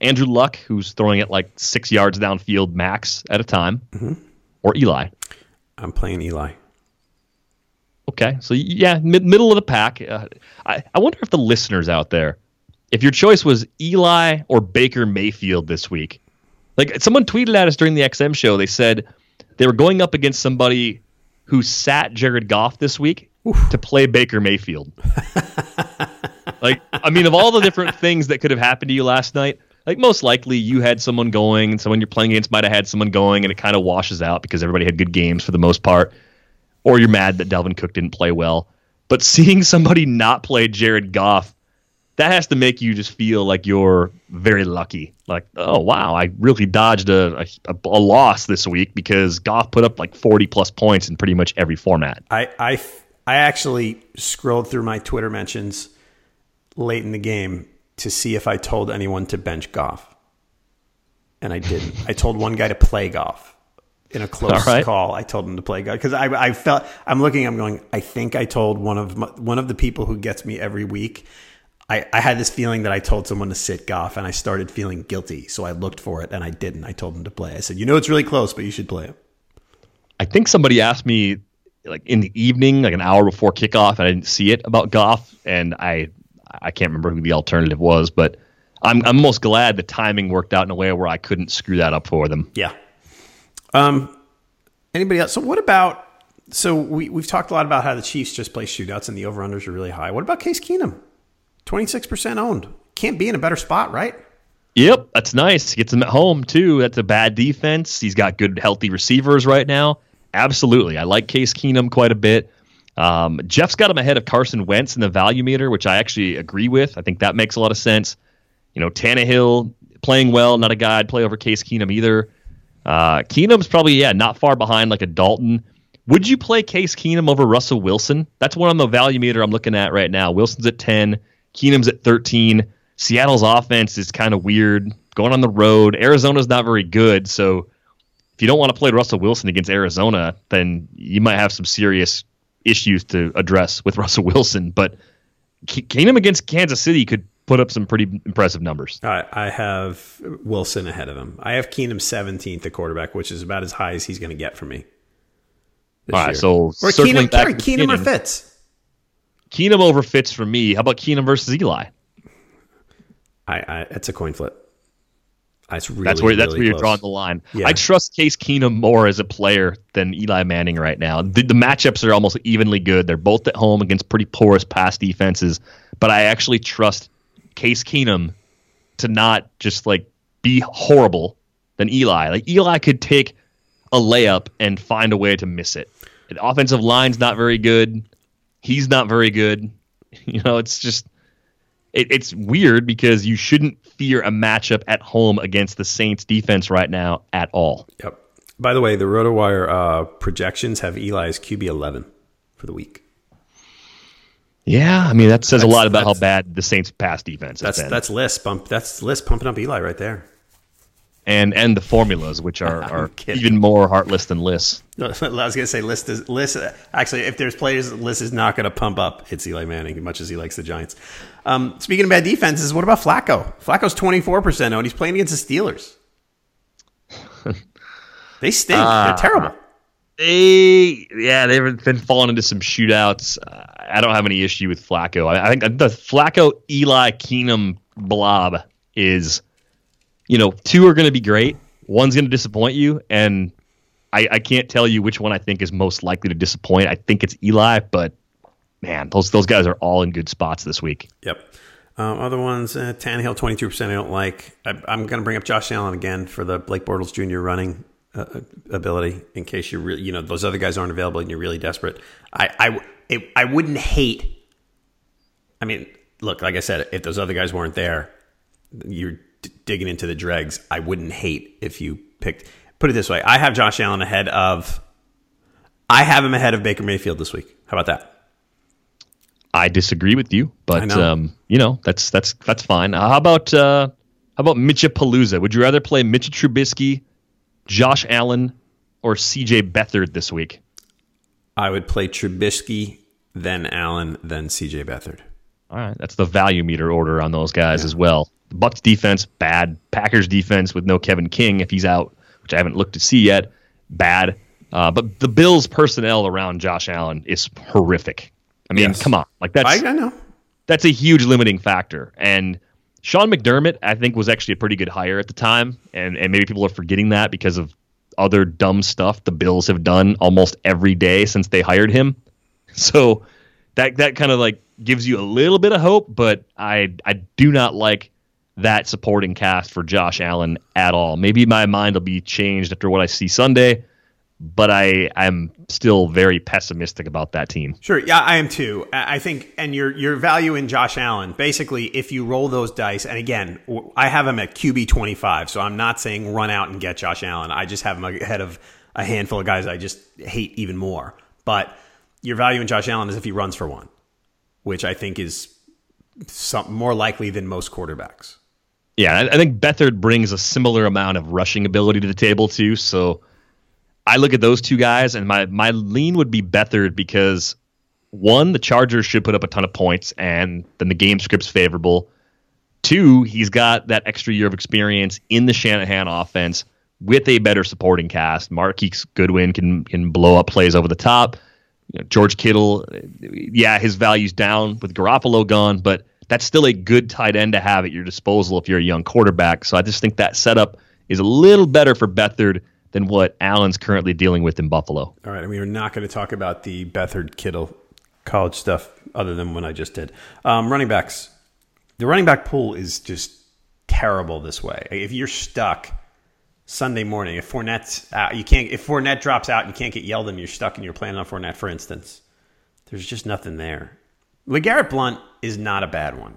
Speaker 1: Andrew Luck, who's throwing it like six yards downfield max at a time, mm-hmm. or Eli.
Speaker 2: I'm playing Eli.
Speaker 1: Okay, so yeah, mid- middle of the pack. Uh, I I wonder if the listeners out there, if your choice was Eli or Baker Mayfield this week, like someone tweeted at us during the XM show, they said they were going up against somebody who sat Jared Goff this week Oof. to play Baker Mayfield. like, I mean, of all the different things that could have happened to you last night, like most likely you had someone going and someone you're playing against might have had someone going and it kind of washes out because everybody had good games for the most part. Or you're mad that Dalvin Cook didn't play well. But seeing somebody not play Jared Goff, that has to make you just feel like you're very lucky. Like, oh wow, I really dodged a, a, a loss this week because Goff put up like 40 plus points in pretty much every format.
Speaker 2: I, I I actually scrolled through my Twitter mentions late in the game to see if I told anyone to bench Goff. And I didn't. I told one guy to play Goff in a close right. call. I told him to play Goff because I, I felt I'm looking. I'm going. I think I told one of my, one of the people who gets me every week. I, I had this feeling that I told someone to sit Goff, and I started feeling guilty. So I looked for it, and I didn't. I told him to play. I said, "You know, it's really close, but you should play him."
Speaker 1: I think somebody asked me like in the evening, like an hour before kickoff, and I didn't see it about Goff, and I I can't remember who the alternative was, but I'm I'm most glad the timing worked out in a way where I couldn't screw that up for them.
Speaker 2: Yeah. Um. Anybody else? So what about? So we we've talked a lot about how the Chiefs just play shootouts and the over unders are really high. What about Case Keenum? Twenty six percent owned. Can't be in a better spot, right?
Speaker 1: Yep, that's nice. Gets him at home too. That's a bad defense. He's got good, healthy receivers right now. Absolutely. I like Case Keenum quite a bit. Um, Jeff's got him ahead of Carson Wentz in the value meter, which I actually agree with. I think that makes a lot of sense. You know, Tannehill playing well, not a guy I'd play over Case Keenum either. Uh, Keenum's probably, yeah, not far behind like a Dalton. Would you play Case Keenum over Russell Wilson? That's one on the value meter I'm looking at right now. Wilson's at 10, Keenum's at 13. Seattle's offense is kind of weird. Going on the road, Arizona's not very good, so if you don't want to play Russell Wilson against Arizona, then you might have some serious issues to address with Russell Wilson. But Keenum against Kansas City could put up some pretty impressive numbers.
Speaker 2: I, I have Wilson ahead of him. I have Keenum 17th at quarterback, which is about as high as he's going to get for me.
Speaker 1: All right, year. so
Speaker 2: or Keenum, sorry, Keenum or Fitz.
Speaker 1: Keenum over Fitz for me. How about Keenum versus Eli?
Speaker 2: I, I it's a coin flip. That's really
Speaker 1: that's where
Speaker 2: that's
Speaker 1: really where you're drawing the line. Yeah. I trust Case Keenum more as a player than Eli Manning right now. The, the, matchups are almost evenly good. They're both at home against pretty porous pass defenses, but I actually trust Case Keenum to not just like be horrible than Eli. Like Eli could take a layup and find a way to miss it. The offensive line's not very good. He's not very good. You know, it's just it, it's weird because you shouldn't fear a matchup at home against the Saints defense right now at all.
Speaker 2: Yep. By the way, the RotoWire uh, projections have Eli's QB 11 for the week.
Speaker 1: Yeah, I mean that says that's, a lot about how bad the Saints' pass defense
Speaker 2: that's,
Speaker 1: been.
Speaker 2: That's Liss pump. That's Liss pumping up Eli right there.
Speaker 1: And and the formulas, which are, are even more heartless than lists.
Speaker 2: I was going to say Liss is Liss. Actually, if there's players Liss is not going to pump up, it's Eli Manning, much as he likes the Giants. Um, speaking of bad defenses, what about Flacco? Flacco's twenty four percent owned. He's playing against the Steelers. they stink. They're terrible.
Speaker 1: They yeah, they've been falling into some shootouts. Uh, I don't have any issue with Flacco. I, I think the Flacco Eli Keenum blob is, you know, two are going to be great. One's going to disappoint you, and I, I can't tell you which one I think is most likely to disappoint. I think it's Eli, but man, those those guys are all in good spots this week.
Speaker 2: Yep. Um, other ones, uh, Tannehill, 22% I don't like. I, I'm going to bring up Josh Allen again for the Blake Bortles Jr. running uh, ability in case you really, you know, those other guys aren't available and you're really desperate. I, I, it, I wouldn't hate. I mean, look, like I said, if those other guys weren't there, you're digging into the dregs. I wouldn't hate if you picked. Put it this way: I have Josh Allen ahead of. I have him ahead of Baker Mayfield this week. How about that?
Speaker 1: I disagree with you, but
Speaker 2: know.
Speaker 1: um, you know that's that's that's fine. Uh, how about uh, how about Mitchapalooza? Would you rather play Mitch Trubisky, Josh Allen, or C.J. Beathard this week?
Speaker 2: I would play Trubisky, then Allen, then C.J. Beathard.
Speaker 1: All right, that's the value meter order on those guys as well. Bucks defense bad, Packers defense with no Kevin King if he's out, which I haven't looked to see yet, bad. Uh, but the Bills personnel around Josh Allen is horrific. I mean,
Speaker 2: Yes.
Speaker 1: come on, like that's
Speaker 2: I, I know.
Speaker 1: that's a huge limiting factor. And Sean McDermott, I think, was actually a pretty good hire at the time, and and maybe people are forgetting that because of other dumb stuff the Bills have done almost every day since they hired him. So that that kind of like gives you a little bit of hope, but I I do not like that supporting cast for Josh Allen at all. Maybe my mind will be changed after what I see Sunday, but I I'm still very pessimistic about that team.
Speaker 2: Sure, yeah, I am too. I think, and your your value in Josh Allen, basically, if you roll those dice, and again, I have him at QB twenty five, so I'm not saying run out and get Josh Allen. I just have him ahead of a handful of guys I just hate even more. But your value in Josh Allen is if he runs for one, which I think is some, more likely than most quarterbacks.
Speaker 1: Yeah, I, think Beathard brings a similar amount of rushing ability to the table too. So I look at those two guys, and my my lean would be Beathard because one, the Chargers should put up a ton of points, and then the game script's favorable. Two, he's got that extra year of experience in the Shanahan offense with a better supporting cast. Marquise Goodwin can can blow up plays over the top. You know, George Kittle, yeah, his value's down with Garoppolo gone, but that's still a good tight end to have at your disposal if you're a young quarterback. So I just think that setup is a little better for Beathard than what Allen's currently dealing with in Buffalo.
Speaker 2: All right, and we are not going to talk about the Beathard Kittle college stuff other than what I just did. Um, running backs. The running back pool is just terrible this way. If you're stuck Sunday morning, if Fournette's out, you can't. If Fournette drops out, and you can't get Yeldon and you're stuck and you're planning on Fournette, for instance. There's just nothing there. LeGarrette Blunt is not a bad one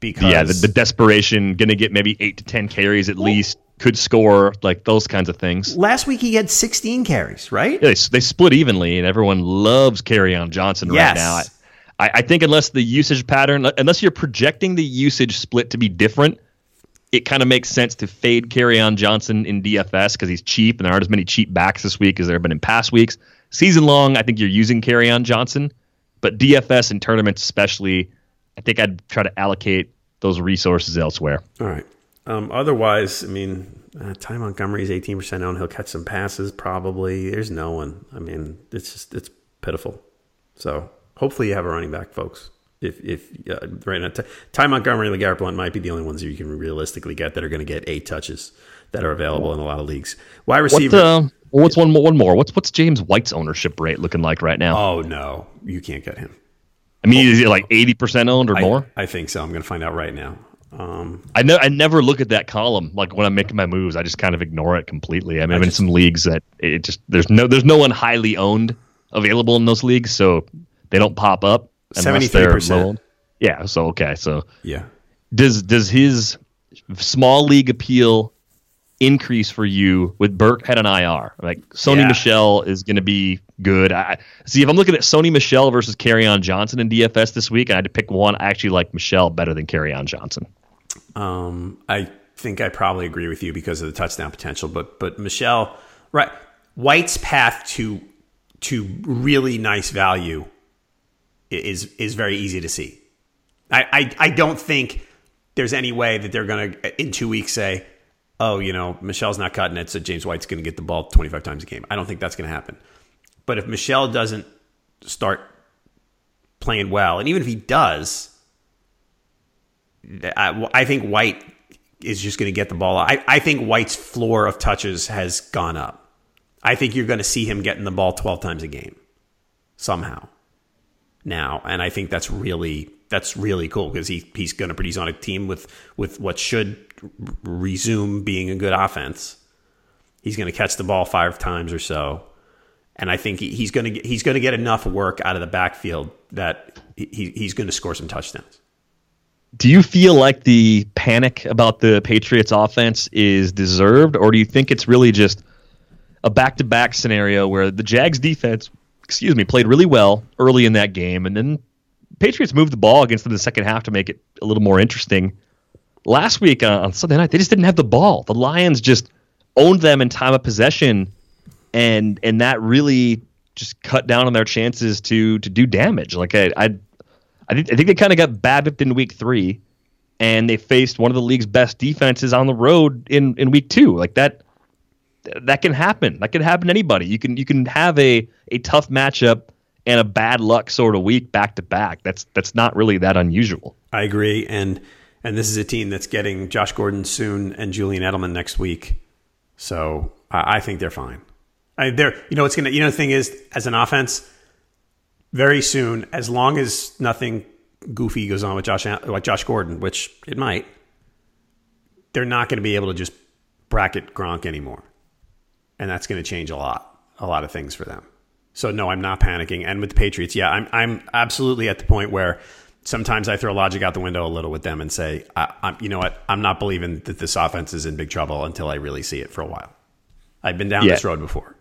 Speaker 2: because
Speaker 1: yeah, the, the desperation, going to get maybe eight to 10 carries at least, could score, like those kinds of things.
Speaker 2: last week he had 16 carries, right?
Speaker 1: Yeah, they, they split evenly, and everyone loves Kerryon Johnson
Speaker 2: Yes.
Speaker 1: right now. I, I, I think unless the usage pattern, unless you're projecting the usage split to be different, it kind of makes sense to fade Kerryon Johnson in DFS because he's cheap, and there aren't as many cheap backs this week as there have been in past weeks. Season long, I think you're using Kerryon Johnson, but DFS and tournaments especially, I think I'd try to allocate those resources elsewhere.
Speaker 2: All right. Um, otherwise, I mean, uh, Ty Montgomery's eighteen percent owned. He'll catch some passes probably. There's no one. I mean, it's just it's pitiful. So hopefully you have a running back, folks. If if uh, right now, Ty, Ty Montgomery and LeGarrette Blunt might be the only ones that you can realistically get that are going to get eight touches that are available in a lot of leagues. Wide
Speaker 1: What,
Speaker 2: receiver.
Speaker 1: uh, well, what's one more? One more? What's what's James White's ownership rate looking like right now?
Speaker 2: oh no, you can't get him.
Speaker 1: I mean, is it like eighty percent owned or
Speaker 2: I-
Speaker 1: more?
Speaker 2: I, think so. I'm going to find out right now. Um,
Speaker 1: I ne- I never look at that column like when I'm making my moves. I just kind of ignore it completely. I mean, I'm in some leagues that it just there's no there's no one highly owned available in those leagues, so they don't pop up unless they're
Speaker 2: 73%.
Speaker 1: Yeah. So okay. So
Speaker 2: yeah.
Speaker 1: does does his small league appeal increase for you with Burkhead an IR? Like Sony
Speaker 2: Yeah.
Speaker 1: Michel is going to be good. I see if I'm looking at Sony Michel versus on Johnson in DFS this week, and I had to pick one. I actually like Michel better than on Johnson.
Speaker 2: Um, I think I probably agree with you because of the touchdown potential. But but Michel, right? White's path to to really nice value is is very easy to see. I I, I don't think there's any way that they're going to in two weeks say, oh, you know, Michel's not cutting it, so James White's going to get the ball 25 times a game. I don't think that's going to happen. But if Michel doesn't start playing well, and even if he does, I, I think White is just going to get the ball. I, I think White's floor of touches has gone up. I think you're going to see him getting the ball 12 times a game somehow now, and I think that's really that's really cool because he he's going to produce on a team with with what should resume being a good offense. He's going to catch the ball five times or so, and I think he's going to he's going to get enough work out of the backfield that he, he's going to score some touchdowns.
Speaker 1: Do you feel like the panic about the Patriots offense is deserved, or do you think it's really just a back to back scenario where the Jags defense, excuse me, played really well early in that game, and then Patriots moved the ball against them in the second half to make it a little more interesting. Last week uh, on Sunday night, they just didn't have the ball. The Lions just owned them in time of possession, and and that really just cut down on their chances to to do damage. Like I I, I think, I think they kind of got bad in week three, and they faced one of the league's best defenses on the road in in week two. Like that that can happen. That can happen to anybody. You can you can have a a tough matchup and a bad luck sort of week back to back. That's that's not really that unusual.
Speaker 2: I agree, and and this is a team that's getting Josh Gordon soon and Julian Edelman next week, so I, I think they're fine. I, they're you know what's gonna you know the thing is as an offense, very soon as long as nothing goofy goes on with Josh like Josh Gordon, which it might, they're not going to be able to just bracket Gronk anymore, and that's going to change a lot, a lot of things for them. So no, I'm not panicking. And with the Patriots, yeah, I'm I'm absolutely at the point where sometimes I throw logic out the window a little with them and say, I, am you know what, I'm not believing that this offense is in big trouble until I really see it for a while. I've been down yeah. this road before.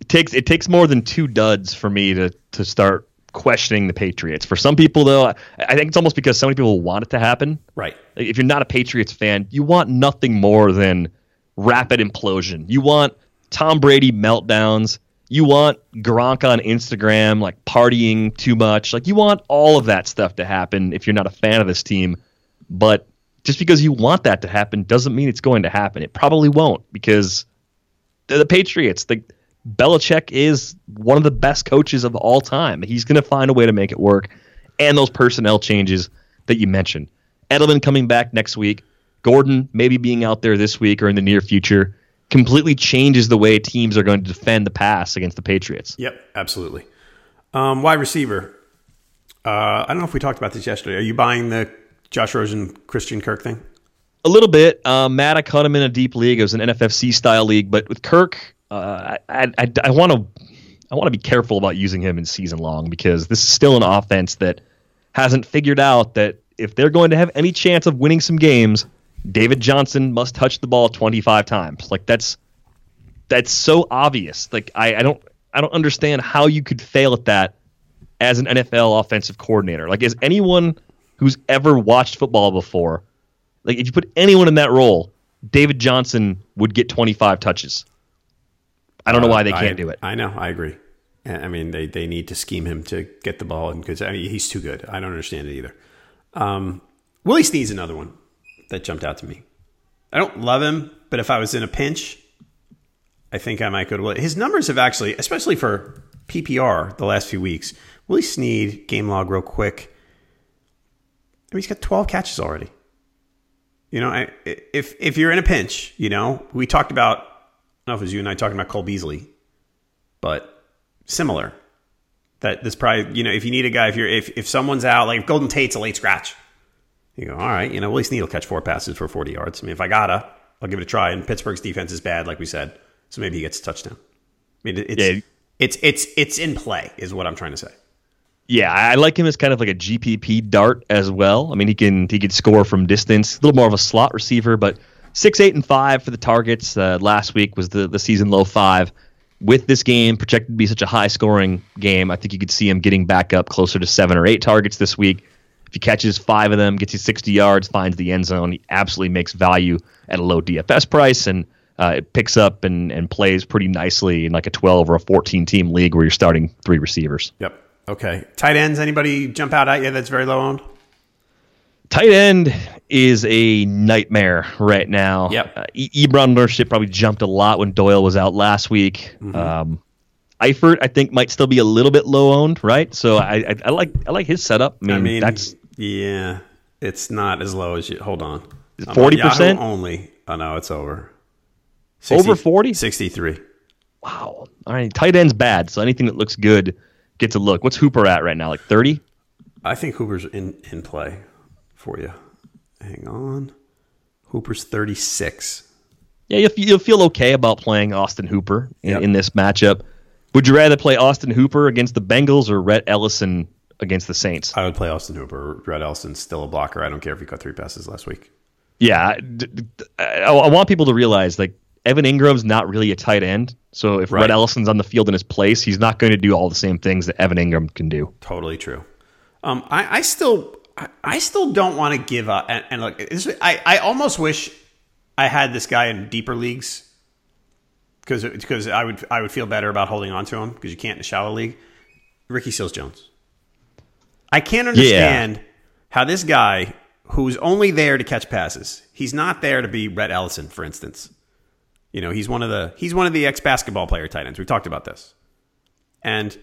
Speaker 1: It takes it takes more than two duds for me to to start questioning the Patriots. For some people, though, I think it's almost because so many people want it to happen.
Speaker 2: Right.
Speaker 1: If you're not a Patriots fan, you want nothing more than rapid implosion. You want Tom Brady meltdowns you want Gronk on Instagram, like partying too much. Like you want all of that stuff to happen if you're not a fan of this team. But just because you want that to happen doesn't mean it's going to happen. It probably won't because they're the Patriots. The Belichick is one of the best coaches of all time. He's going to find a way to make it work. And those personnel changes that you mentioned. Edelman coming back next week. Gordon maybe being out there this week or in the near future completely changes the way teams are going to defend the pass against the Patriots.
Speaker 2: Yep, absolutely. Um, wide receiver. Uh, I don't know if we talked about this yesterday. Are you buying the Josh Rosen Christian Kirk thing?
Speaker 1: A little bit. Uh, Matt, I caught him in a deep league. It was an NFFC style league, but with Kirk, uh, I, I, I want to I want to be careful about using him in season long because this is still an offense that hasn't figured out that if they're going to have any chance of winning some games, David Johnson must touch the ball 25 times. Like that's that's so obvious. Like I, I don't I don't understand how you could fail at that as an NFL offensive coordinator. Like is anyone who's ever watched football before, like if you put anyone in that role, David Johnson would get 25 touches. I don't know why they can't
Speaker 2: I,
Speaker 1: do it.
Speaker 2: I know, I agree. I mean, they, they need to scheme him to get the ball, because I mean, he's too good. I don't understand it either. Um, Willie Snead's another one that jumped out to me. I don't love him, but if I was in a pinch, I think I might go to Willie. His numbers have actually, especially for PPR the last few weeks, Willie Snead, game log real quick. I mean, he's got 12 catches already. You know, I, if if you're in a pinch, you know, we talked about, I don't know if it was you and I talking about Cole Beasley, but similar. That this probably, you know, if you need a guy, if you're if if someone's out, like if Golden Tate's a late scratch, you go, all right, you know, Willie Snead will catch four passes for 40 yards. I mean, if I gotta, I'll give it a try. And Pittsburgh's defense is bad, like we said, so maybe he gets a touchdown. I mean, it's yeah. it's it's it's in play, is what I'm trying to say.
Speaker 1: Yeah, I like him as kind of like a GPP dart as well. I mean, he can he can score from distance, a little more of a slot receiver, but six, eight, and five for the targets. Uh, last week was the the season low five. With this game projected to be such a high scoring game, I think you could see him getting back up closer to seven or eight targets this week If he catches five of them, gets you 60 yards, finds the end zone, he absolutely makes value at a low DFS price and uh, it picks up and, and plays pretty nicely in like a 12 or a 14 team league where you're starting three receivers.
Speaker 2: Yep. Okay. Tight ends, anybody jump out at you that's very low owned?
Speaker 1: Tight end is a nightmare right now.
Speaker 2: Yep.
Speaker 1: Uh, e- Ebron ownership probably jumped a lot when Doyle was out last week.
Speaker 2: Mm-hmm.
Speaker 1: Um, Eifert, I think, might still be a little bit low owned, right? So I, I, I like I like his setup. I mean,
Speaker 2: I mean,
Speaker 1: that's
Speaker 2: yeah, it's not as low as you. Hold on,
Speaker 1: 40%?
Speaker 2: Only. Oh no, it's over.
Speaker 1: Over 40?
Speaker 2: 63.
Speaker 1: wow. All right, tight end's bad. So anything that looks good gets a look. What's Hooper at right now? Like thirty?
Speaker 2: I think Hooper's in in play for you. Hang on, Hooper's 36.
Speaker 1: Yeah, you'll, you'll feel okay about playing Austin Hooper in,
Speaker 2: Yep.
Speaker 1: in this matchup. Would you rather play Austin Hooper against the Bengals or Rhett Ellison against the Saints?
Speaker 2: I would play Austin Hooper. Rhett Ellison's still a blocker. I don't care if he caught three passes last week.
Speaker 1: Yeah, I want people to realize like Evan Engram's not really a tight end. So if
Speaker 2: Right.
Speaker 1: Rhett Ellison's on the field in his place, he's not going to do all the same things that Evan Engram can do.
Speaker 2: Totally true. Um, I, I still, I, I still don't want to give up. And, and look, this, I, I almost wish I had this guy in deeper leagues because because I would I would feel better about holding on to him because you can't in a shallow league. Ricky Seals Jones. I can't understand how this guy who's only there to catch passes, he's not there to be Rhett Ellison, for instance. You know, he's one of the he's one of the ex basketball player tight ends. We talked about this, and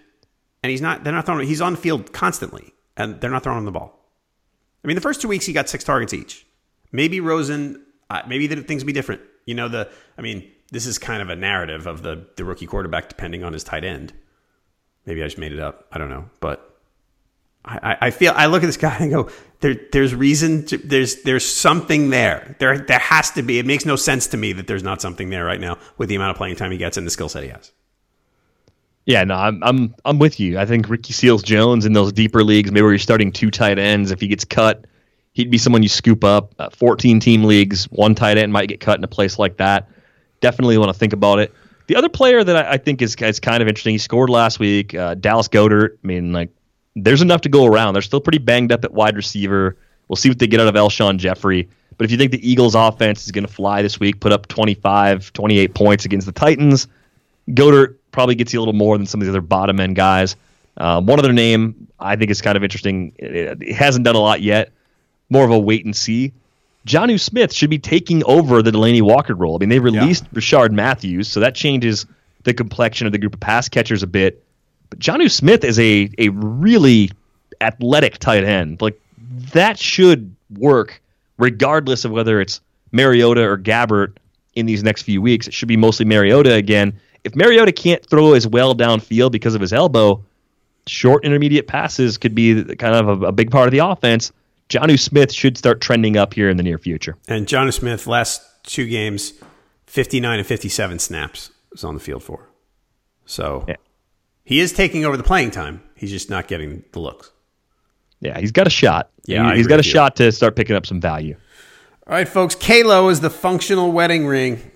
Speaker 2: and he's not. They're not throwing. He's on the field constantly, and they're not throwing him the ball. I mean, the first two weeks he got six targets each. Maybe Rosen. Uh, maybe the, things will be different. You know, the. I mean, this is kind of a narrative of the the rookie quarterback depending on his tight end. Maybe I just made it up. I don't know, but I, I- feel I look at this guy and go, there, there's reason. To, there's there's something there. There there has to be. It makes no sense to me that there's not something there right now with the amount of playing time he gets and the skill set he has.
Speaker 1: Yeah, no, I'm I'm I'm with you. I think Ricky Seals Jones in those deeper leagues, maybe where you're starting two tight ends, if he gets cut, he'd be someone you scoop up. Uh, 14 team leagues, one tight end might get cut in a place like that. Definitely want to think about it. The other player that I, I think is, is kind of interesting, he scored last week, uh, Dallas Goedert. I mean, like, there's enough to go around. They're still pretty banged up at wide receiver. We'll see what they get out of Alshon Jeffery. But if you think the Eagles' offense is going to fly this week, put up 25, 28 points against the Titans, Goedert probably gets you a little more than some of the other bottom end guys. Um, one other name I think is kind of interesting. It, it hasn't done a lot yet. More of a wait and see. Jonnu Smith should be taking over the Delanie Walker role. I mean, they released Rishard Matthews, so that changes the complexion of the group of pass catchers a bit. But Jonnu Smith is a a really athletic tight end. Like that should work regardless of whether it's Mariota or Gabbert in these next few weeks. It should be mostly Mariota again. If Mariota can't throw as well downfield because of his elbow, short intermediate passes could be kind of a, a big part of the offense. Jonnu Smith should start trending up here in the near future.
Speaker 2: And John Smith, last two games, 59 and 57 snaps was on the field for. So
Speaker 1: Yeah.
Speaker 2: He is taking over the playing time. He's just not getting the looks.
Speaker 1: Yeah, he's got a shot.
Speaker 2: Yeah,
Speaker 1: He-
Speaker 2: I
Speaker 1: he's got a shot to start picking up some value.
Speaker 2: All right, folks. Qalo is the functional wedding ring.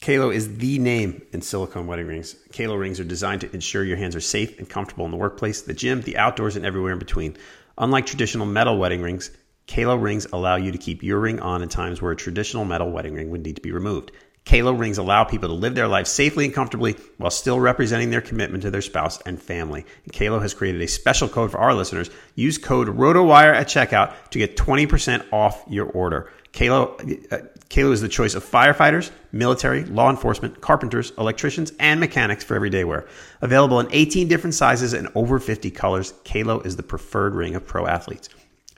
Speaker 2: Qalo is the name in silicone wedding rings. Qalo rings are designed to ensure your hands are safe and comfortable in the workplace, the gym, the outdoors, and everywhere in between. Unlike traditional metal wedding rings, Qalo rings allow you to keep your ring on in times where a traditional metal wedding ring would need to be removed. Qalo rings allow people to live their life safely and comfortably while still representing their commitment to their spouse and family. And Qalo has created a special code for our listeners. Use code ROTOWIRE at checkout to get 20% off your order. Qalo, uh, Qalo is the choice of firefighters, military, law enforcement, carpenters, electricians, and mechanics for everyday wear. Available in 18 different sizes and over 50 colors, Qalo is the preferred ring of pro athletes.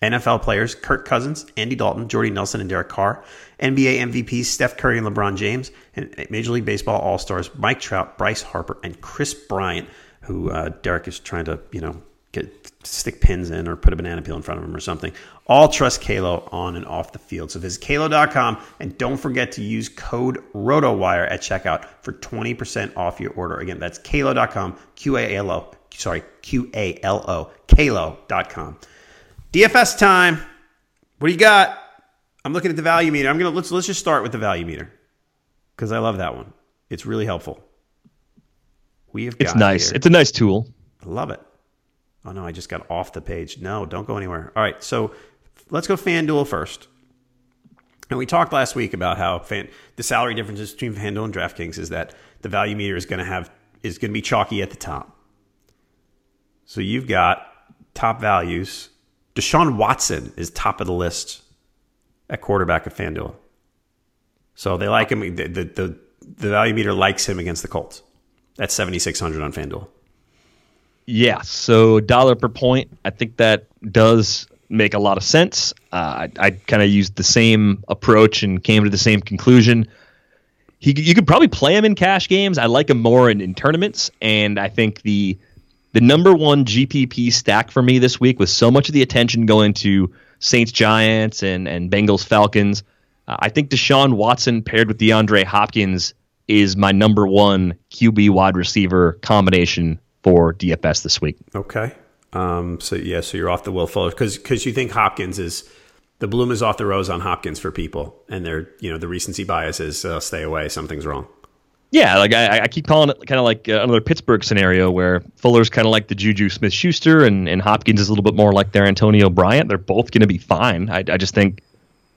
Speaker 2: NFL players Kirk Cousins, Andy Dalton, Jordy Nelson, and Derek Carr, NBA MVPs Steph Curry and LeBron James, and Major League Baseball All Stars Mike Trout, Bryce Harper, and Kris Bryant, who uh, Derek is trying to, you know, get stick pins in or put a banana peel in front of him or something. All trust Qalo on and off the field. So visit Qalo.com and don't forget to use code ROTOWIRE at checkout for 20% off your order. Again, that's Qalo.com, Q A L O, sorry, Q A L O, Qalo.com. DFS time. What do you got? I'm looking at the value meter. I'm gonna let's let's just start with the value meter because I love that one. It's really helpful. We have got
Speaker 1: It's nice.
Speaker 2: here-
Speaker 1: It's a nice tool.
Speaker 2: I love it. Oh no, I just got off the page. No, don't go anywhere. All right, so let's go FanDuel first. And we talked last week about how fan, the salary differences between FanDuel and DraftKings is that the value meter is going to have is going to be chalky at the top. So you've got top values. Deshaun Watson is top of the list at quarterback at FanDuel. So they like him. The, the, the, the value meter likes him against the Colts. That's 7,600 on FanDuel.
Speaker 1: Yeah. So dollar per point, I think that does make a lot of sense. Uh, I, I kind of used the same approach and came to the same conclusion. He, you could probably play him in cash games. I like him more in, in tournaments, and I think the the number one GPP stack for me this week with so much of the attention going to Saints Giants and and Bengals Falcons. Uh, I think Deshaun Watson paired with DeAndre Hopkins is my number one QB wide receiver combination for DFS this week.
Speaker 2: Okay. Um, so yeah, so you're off the Will Fuller because because you think Hopkins is the bloom is off the rose on Hopkins for people, and they're you know the recency bias is uh, stay away, something's wrong.
Speaker 1: Yeah, like I, I keep calling it kind of like uh, another Pittsburgh scenario where Fuller's kind of like the Juju Smith Schuster and, and Hopkins is a little bit more like their Antonio Bryant. They're both going to be fine. I, I just think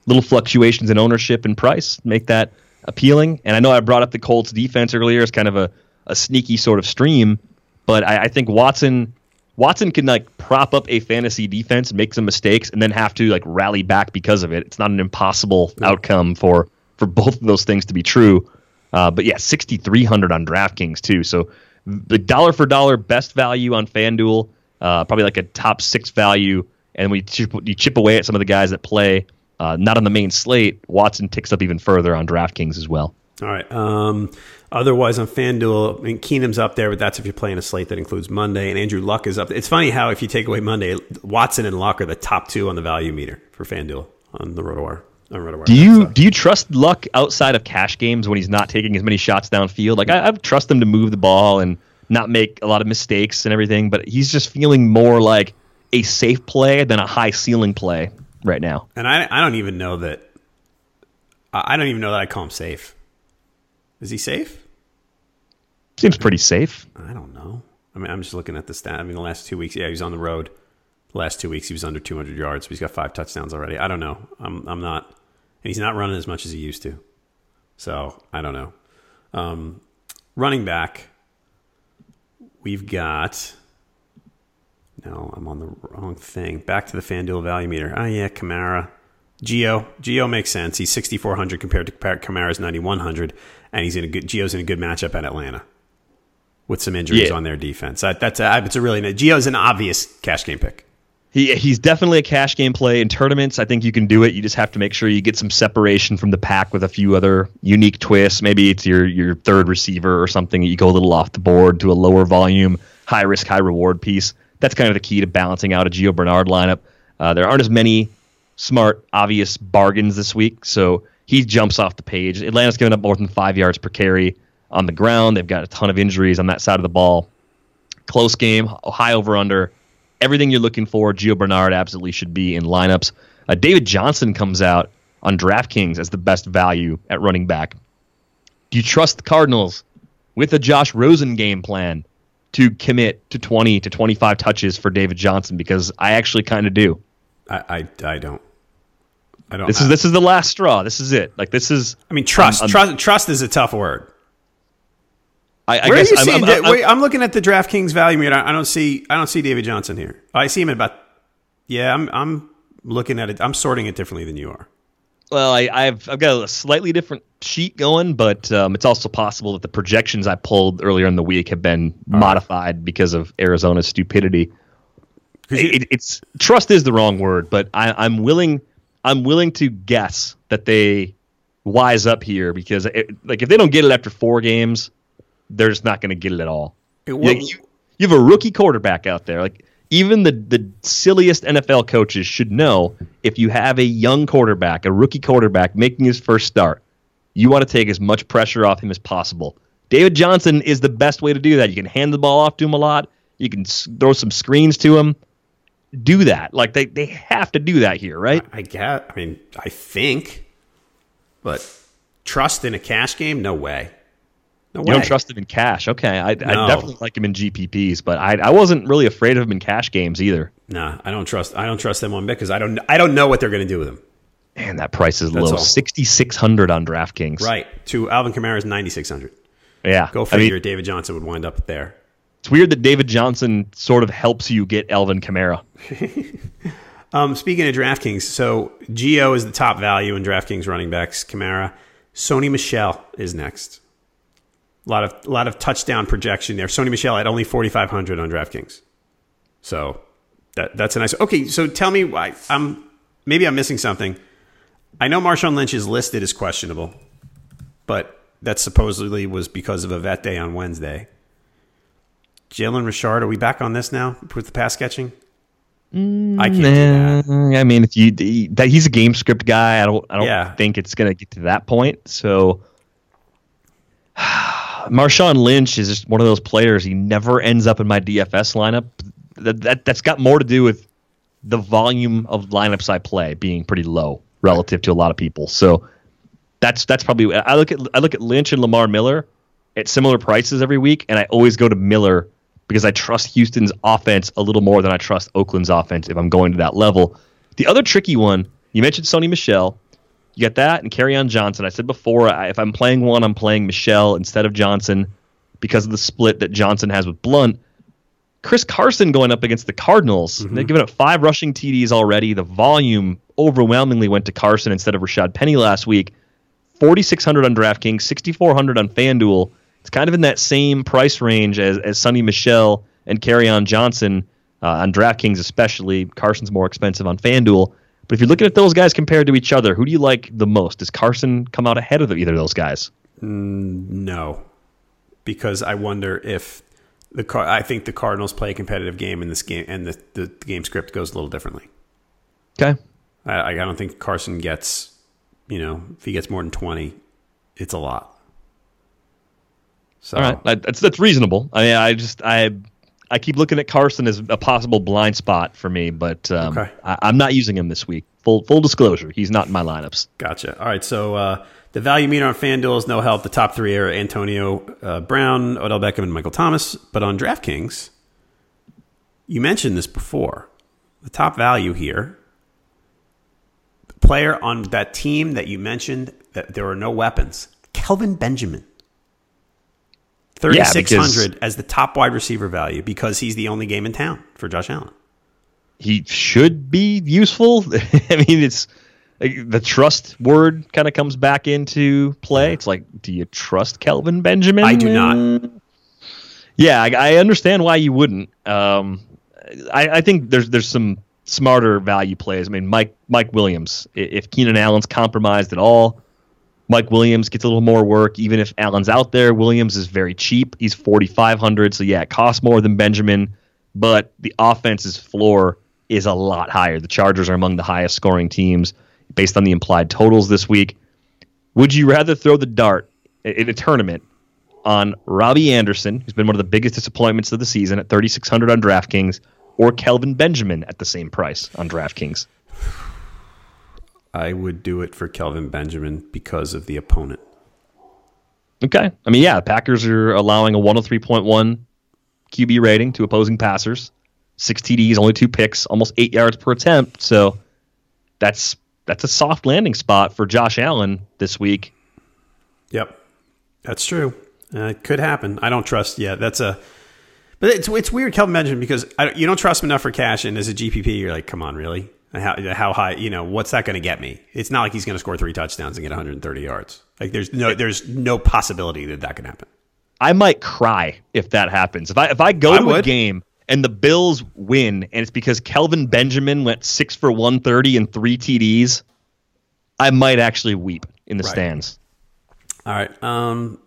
Speaker 1: little fluctuations in ownership and price make that appealing. And I know I brought up the Colts defense earlier as kind of a, a sneaky sort of stream, but I, I think Watson Watson can like prop up a fantasy defense, make some mistakes, and then have to like rally back because of it. It's not an impossible yeah. outcome for for both of those things to be true. Uh, but yeah, sixty three hundred on DraftKings too. So the dollar for dollar best value on FanDuel, uh, probably like a top six value, and we chip, you chip away at some of the guys that play uh, not on the main slate. Watson ticks up even further on DraftKings as well.
Speaker 2: All right. Um, otherwise, on FanDuel, I mean, Keenum's up there, but that's if you're playing a slate that includes Monday, and Andrew Luck is up. It's funny how if you take away Monday, Watson and Luck are the top two on the value meter for FanDuel on the RotoWire.
Speaker 1: Do you do you trust Luck outside of cash games when he's not taking as many shots downfield? Like I, I trust him to move the ball and not make a lot of mistakes and everything, but he's just feeling more like a safe play than a high ceiling play right now.
Speaker 2: And I I don't even know that I don't even know that I call him safe. Is he safe?
Speaker 1: Seems pretty safe.
Speaker 2: I don't know. I mean, I'm just looking at the stat. I mean, the last two weeks, yeah, he's on the road. The last two weeks, he was under 200 yards, but he's got five touchdowns already. I don't know. I'm I'm not, and he's not running as much as he used to. So I don't know. Um, running back, we've got. No, I'm on the wrong thing. Back to the FanDuel value meter. Oh yeah, Kamara. Gio. Gio makes sense. He's 6,400 compared to Kamara's 9,100, and he's in a good. Gio's in a good matchup at Atlanta with some injuries yeah. on their defense. That, that's a, it's a really Gio's an obvious cash game pick.
Speaker 1: He he's definitely a cash game play in tournaments. I think you can do it. You just have to make sure you get some separation from the pack with a few other unique twists. Maybe it's your your third receiver or something. You go a little off the board to a lower volume, high risk, high reward piece. That's kind of the key to balancing out a Gio Bernard lineup. Uh, there aren't as many smart, obvious bargains this week, so he jumps off the page. Atlanta's giving up more than five yards per carry on the ground. They've got a ton of injuries on that side of the ball. Close game, high over under everything you're looking for, Gio Bernard absolutely should be in lineups. Uh, David Johnson comes out on DraftKings as the best value at running back. Do you trust the Cardinals with a Josh Rosen game plan to commit to 20 to 25 touches for David Johnson? Because I actually kind of do.
Speaker 2: I, I, I don't. I don't.
Speaker 1: This is this is the last straw. This is it. Like this is.
Speaker 2: I mean, trust. Um, trust. Trust is a tough word.
Speaker 1: I, I
Speaker 2: Where
Speaker 1: guess
Speaker 2: are you I'm, seeing? I'm, I'm, wait, I'm, looking at the DraftKings value meter. I don't see. I don't see David Johnson here. I see him at about. Yeah, I'm. I'm looking at it. I'm sorting it differently than you are.
Speaker 1: Well, I, have I've got a slightly different sheet going, but um, it's also possible that the projections I pulled earlier in the week have been All modified right. because of Arizona's stupidity. It, it's trust is the wrong word, but I, I'm willing. I'm willing to guess that they wise up here because, it, like, if they don't get it after four games, they're just not going to get it at all. It you, you, have a rookie quarterback out there. Like even the the silliest NFL coaches should know if you have a young quarterback, a rookie quarterback making his first start, you want to take as much pressure off him as possible. David Johnson is the best way to do that. You can hand the ball off to him a lot. You can throw some screens to him. Do that. Like they, they have to do that here, right?
Speaker 2: I, I get. I mean, I think, but trust in a cash game? No way. No
Speaker 1: You don't trust him in cash. Okay, I,
Speaker 2: No.
Speaker 1: I definitely like him in GPPs, but I, I wasn't really afraid of him in cash games either.
Speaker 2: Nah, I don't trust. I don't trust them one bit because I don't. I don't know what they're going to do with him.
Speaker 1: Man, that price is
Speaker 2: That's
Speaker 1: low. Sixty six hundred on DraftKings.
Speaker 2: Right. To Alvin Kamara's ninety six hundred.
Speaker 1: Yeah.
Speaker 2: Go
Speaker 1: I
Speaker 2: figure.
Speaker 1: mean,
Speaker 2: David Johnson would wind up there.
Speaker 1: it's weird that David Johnson sort of helps you get Alvin Kamara.
Speaker 2: Um, speaking of DraftKings, so Gio is the top value in DraftKings running backs. Kamara, Sony Michel is next. A lot of a lot of touchdown projection there. Sony Michel at only forty five hundred on DraftKings. So that that's a nice. Okay, so tell me why I'm maybe I'm missing something. I know Marshawn Lynch is listed as questionable, but that supposedly was because of a vet day on Wednesday. Jalen Richard, are we back on this now with the pass catching? I can't.
Speaker 1: Nah, I mean, if you that he's a game script guy, I don't I don't
Speaker 2: Yeah.
Speaker 1: think it's gonna get to that point. So Marshawn Lynch is just one of those players. He never ends up in my DFS lineup. That, that that's got more to do with the volume of lineups I play being pretty low relative to a lot of people. So that's that's probably I look at I look at Lynch and Lamar Miller at similar prices every week, and I always go to Miller because I trust Houston's offense a little more than I trust Oakland's offense if I'm going to that level. The other tricky one, you mentioned Sony Michel. You got that and Kerryon Johnson. I said before, I, if I'm playing one, I'm playing Michel instead of Johnson because of the split that Johnson has with Blunt. Chris Carson going up against the Cardinals. They've given up five rushing TDs already. The volume overwhelmingly went to Carson instead of Rashad Penny last week. 4600 on DraftKings, 6400 on FanDuel. It's kind of in that same price range as, as Sony Michel and Kerryon Johnson uh, on DraftKings, especially. Carson's more expensive on FanDuel. But if you're looking at those guys compared to each other, who do you like the most? Does Carson come out ahead of either of those guys?
Speaker 2: Mm, no, because I wonder if the car. I think the Cardinals play a competitive game in this game, and the, the, the game script goes a little differently.
Speaker 1: Okay.
Speaker 2: I, I don't think Carson gets, you know, if he gets more than twenty, it's a lot. So
Speaker 1: All right, that's that's reasonable. I mean, I just I I keep looking at Carson as a possible blind spot for me, but um,
Speaker 2: Okay.
Speaker 1: I, I'm not using him this week. Full full disclosure, he's not in my lineups.
Speaker 2: Gotcha. All right. So uh, the value meter on FanDuel is no help. The top three are Antonio uh, Brown, Odell Beckham, and Michael Thomas. But on DraftKings, you mentioned this before. The top value here, the player on that team that you mentioned that there are no weapons, Kelvin Benjamin.
Speaker 1: Yeah,
Speaker 2: 3600 as the top wide receiver value because he's the only game in town for Josh Allen.
Speaker 1: He should be useful. I mean, it's like, the trust word kind of comes back into play. It's like, do you trust Kelvin Benjamin?
Speaker 2: I do not.
Speaker 1: Yeah, I, I understand why you wouldn't. Um, I, I think there's there's some smarter value plays. I mean, Mike Mike Williams. If Keenan Allen's compromised at all, Mike Williams gets a little more work. Even if Allen's out there, Williams is very cheap. He's forty five hundred. So yeah, it costs more than Benjamin, but the offense's floor is a lot higher. The Chargers are among the highest scoring teams based on the implied totals this week. Would you rather throw the dart in a tournament on Robbie Anderson, who's been one of the biggest disappointments of the season at 3600 on DraftKings, or Kelvin Benjamin at the same price on DraftKings?
Speaker 2: I would do it for Kelvin Benjamin because of the opponent.
Speaker 1: Okay. I mean, yeah, Packers are allowing a 103.1 QB rating to opposing passers, six TDs, only two picks, almost eight yards per attempt. So that's that's a soft landing spot for Josh Allen this week.
Speaker 2: Yep, that's true. Uh, it could happen. I don't trust. Yeah, that's a. But it's it's weird, Kelvin Benjamin, because I, you don't trust him enough for cash, and as a GPP, you're like, come on, really? How how high? You know, what's that going to get me? It's not like he's going to score three touchdowns and get 130 yards. Like there's no there's no possibility that that can happen.
Speaker 1: I might cry if that happens. If I if I go
Speaker 2: I
Speaker 1: to a game and the Bills win and it's because Kelvin Benjamin went six for one thirty and three TDs, I might actually weep in the
Speaker 2: Right.
Speaker 1: stands.
Speaker 2: All right. Um,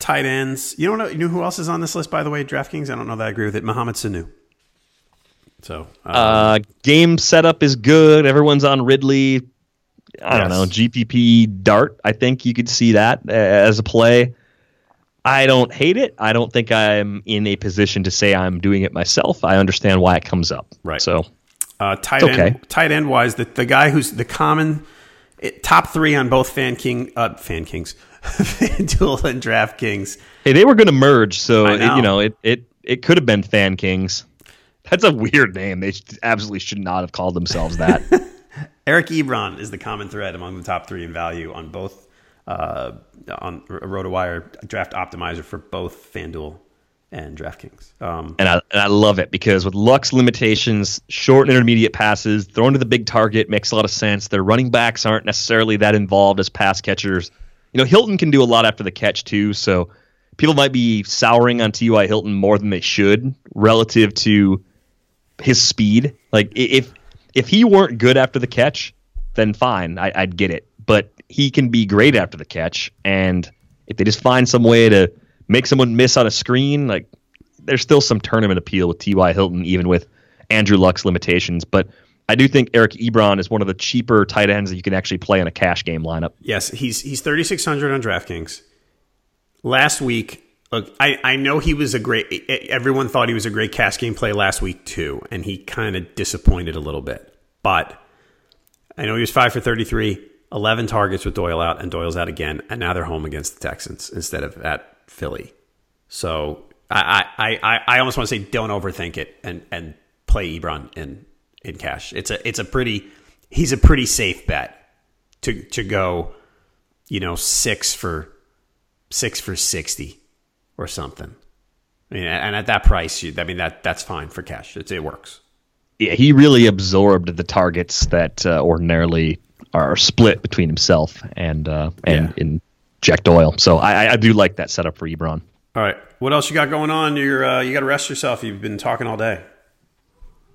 Speaker 2: tight ends. You don't know. You know who else is on this list? By the way, DraftKings. I don't know that I agree with it. Mohamed Sanu. So uh,
Speaker 1: Uh, game setup is good. Everyone's on Ridley. I don't know GPP Dart. I think you could see that uh, as a play. I don't hate it. I don't think I'm in a position to say I'm doing it myself. I understand why it comes up.
Speaker 2: Right.
Speaker 1: So
Speaker 2: Uh, tight
Speaker 1: okay.
Speaker 2: end, tight end wise, the, the guy who's the common it, top three on both Fan King, uh, Fan Kings, FanDuel and DraftKings.
Speaker 1: Hey, they were going to merge, so
Speaker 2: I
Speaker 1: it, you know it it it could have been Fan Kings. That's a weird name. They absolutely should not have called themselves that.
Speaker 2: Eric Ebron is the common thread among the top three in value on both uh, on a RotoWire Draft Optimizer for both FanDuel and DraftKings. Um,
Speaker 1: and I and I love it because with Luck's limitations, short and intermediate passes, thrown to the big target makes a lot of sense. Their running backs aren't necessarily that involved as pass catchers. You know, Hilton can do a lot after the catch too, so people might be souring on T.Y. Hilton more than they should relative to his speed. Like if if he weren't good after the catch, then fine, I, I'd get it. But he can be great after the catch, and if they just find some way to make someone miss on a screen, like there's still some tournament appeal with T.Y. Hilton, even with Andrew Luck's limitations. But I do think Eric Ebron is one of the cheaper tight ends that you can actually play in a cash game lineup.
Speaker 2: Yes, he's he's thirty six hundred on DraftKings. Last week, look, I, I know he was a great. Everyone thought he was a great cash game play last week too, and he kind of disappointed a little bit. But I know he was five for 33, 11 targets with Doyle out, and Doyle's out again, and now they're home against the Texans instead of at Philly. So I I, I, I almost want to say don't overthink it and and play Ebron in in cash. It's a it's a pretty he's a pretty safe bet to to go, you know, six for six for sixty or something. I mean, and at that price, you, I mean that that's fine for cash. It's, it works.
Speaker 1: Yeah, he really absorbed the targets that uh, ordinarily are split between himself and uh, and
Speaker 2: Yeah.
Speaker 1: in Jack Doyle. So I, I- I do like that setup for Ebron.
Speaker 2: All right, what else you got going on? You're uh, you got to rest yourself. You've been talking all day.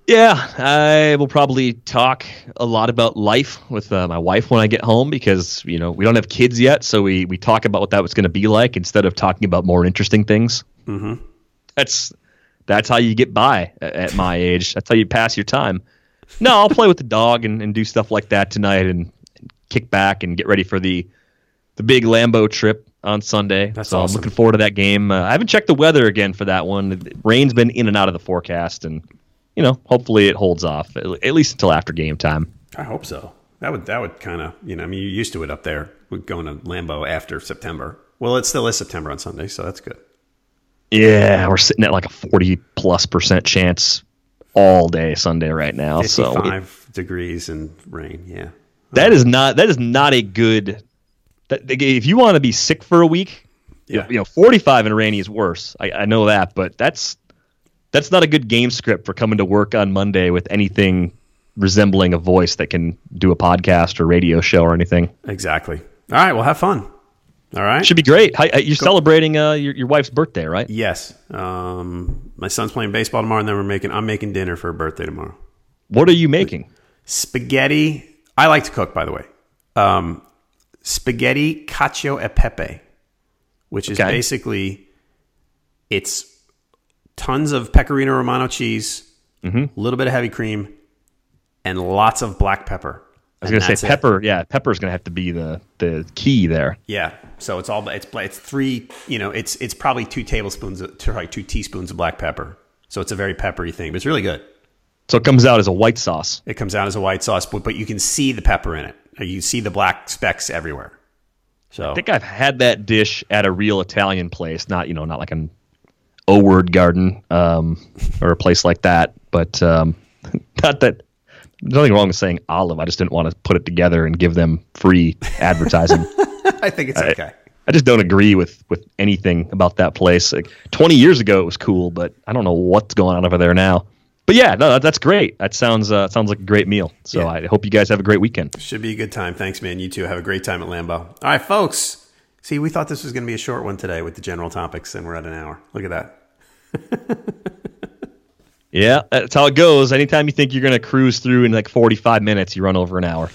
Speaker 1: Yeah, I will probably talk a lot about life with uh, my wife when I get home because you know we don't have kids yet, so we we talk about what that was going to be like instead of talking about more interesting things. Mm-hmm. That's that's how you get by at my age. That's how you pass your time. No, I'll play with the dog and, and do stuff like that tonight and, and kick back and get ready for the the big Lambeau trip on Sunday.
Speaker 2: That's
Speaker 1: so
Speaker 2: awesome.
Speaker 1: I'm looking forward to that game. Uh, I haven't checked the weather again for that one. Rain's been in and out of the forecast, and you know, hopefully it holds off at least until after game time.
Speaker 2: I hope so. That would that would kind of you know I mean you're used to it up there with going to Lambeau after September. Well, it still is September on Sunday, so that's good.
Speaker 1: Yeah, we're sitting at like a 40 plus percent chance all day Sunday right now. So
Speaker 2: five degrees and rain. Yeah,
Speaker 1: that is not that is not a good. That, if you want to be sick for a week,
Speaker 2: yeah.
Speaker 1: you know, 45 and rainy is worse. I, I know that, but that's that's not a good game script for coming to work on Monday with anything resembling a voice that can do a podcast or radio show or anything.
Speaker 2: Exactly. All right. Well, have fun. All right.
Speaker 1: Should be great. Hi, you're celebrating uh, your your wife's birthday, right?
Speaker 2: yes. Um, my son's playing baseball tomorrow, and then we're making. I'm making dinner for her birthday tomorrow.
Speaker 1: What are you making?
Speaker 2: Spaghetti. I like to cook, by the way. Um, spaghetti cacio e pepe, which is
Speaker 1: Okay.
Speaker 2: basically it's tons of pecorino romano cheese,
Speaker 1: Mm-hmm.
Speaker 2: a little bit of heavy cream, and lots of black pepper.
Speaker 1: I was gonna say pepper. Yeah, pepper is gonna have to be the the key there.
Speaker 2: Yeah. So it's all it's it's three. You know, it's it's probably two tablespoons, of, sorry, two teaspoons of black pepper. So it's a very peppery thing, but it's really good.
Speaker 1: So it comes out as a white sauce.
Speaker 2: It comes out as a white sauce, but, but you can see the pepper in it. You see the black specks everywhere. So
Speaker 1: I think I've had that dish at a real Italian place, not you know, not like an O word garden um, or a place like that. But um, not that there's nothing wrong with saying olive. I just didn't want to put it together and give them free advertising.
Speaker 2: I think it's okay.
Speaker 1: I just don't agree with with anything about that place. Like 20 years ago, it was cool, but I don't know what's going on over there now. But yeah, no, that, that's great. That sounds uh, sounds like a great meal. So
Speaker 2: Yeah.
Speaker 1: I hope you guys have a great weekend.
Speaker 2: Should be a good time. Thanks, man. You too. Have a great time at Lambeau. All right, folks. See, we thought this was going to be a short one today with the general topics, and we're at an hour. Look at that.
Speaker 1: Yeah, that's how it goes. Anytime you think you're going to cruise through in like 45 minutes, you run over an hour.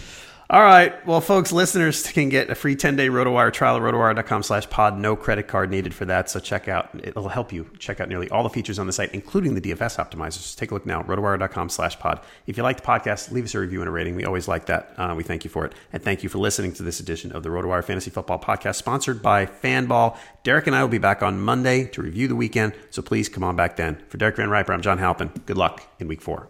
Speaker 2: All right. Well, folks, listeners can get a free 10-day RotoWire trial at rotowire.com slash pod. No credit card needed for that. So check out, it'll help you check out nearly all the features on the site, including the DFS optimizers. Take a look now, rotowire.com slash pod. If you like the podcast, leave us a review and a rating. We always like that. Uh, we thank you for it. And thank you for listening to this edition of the RotoWire Fantasy Football Podcast, sponsored by Fanball. Derek and I will be back on Monday to review the weekend. So please come on back then. For Derek Van Riper, I'm John Halpin. Good luck in week four.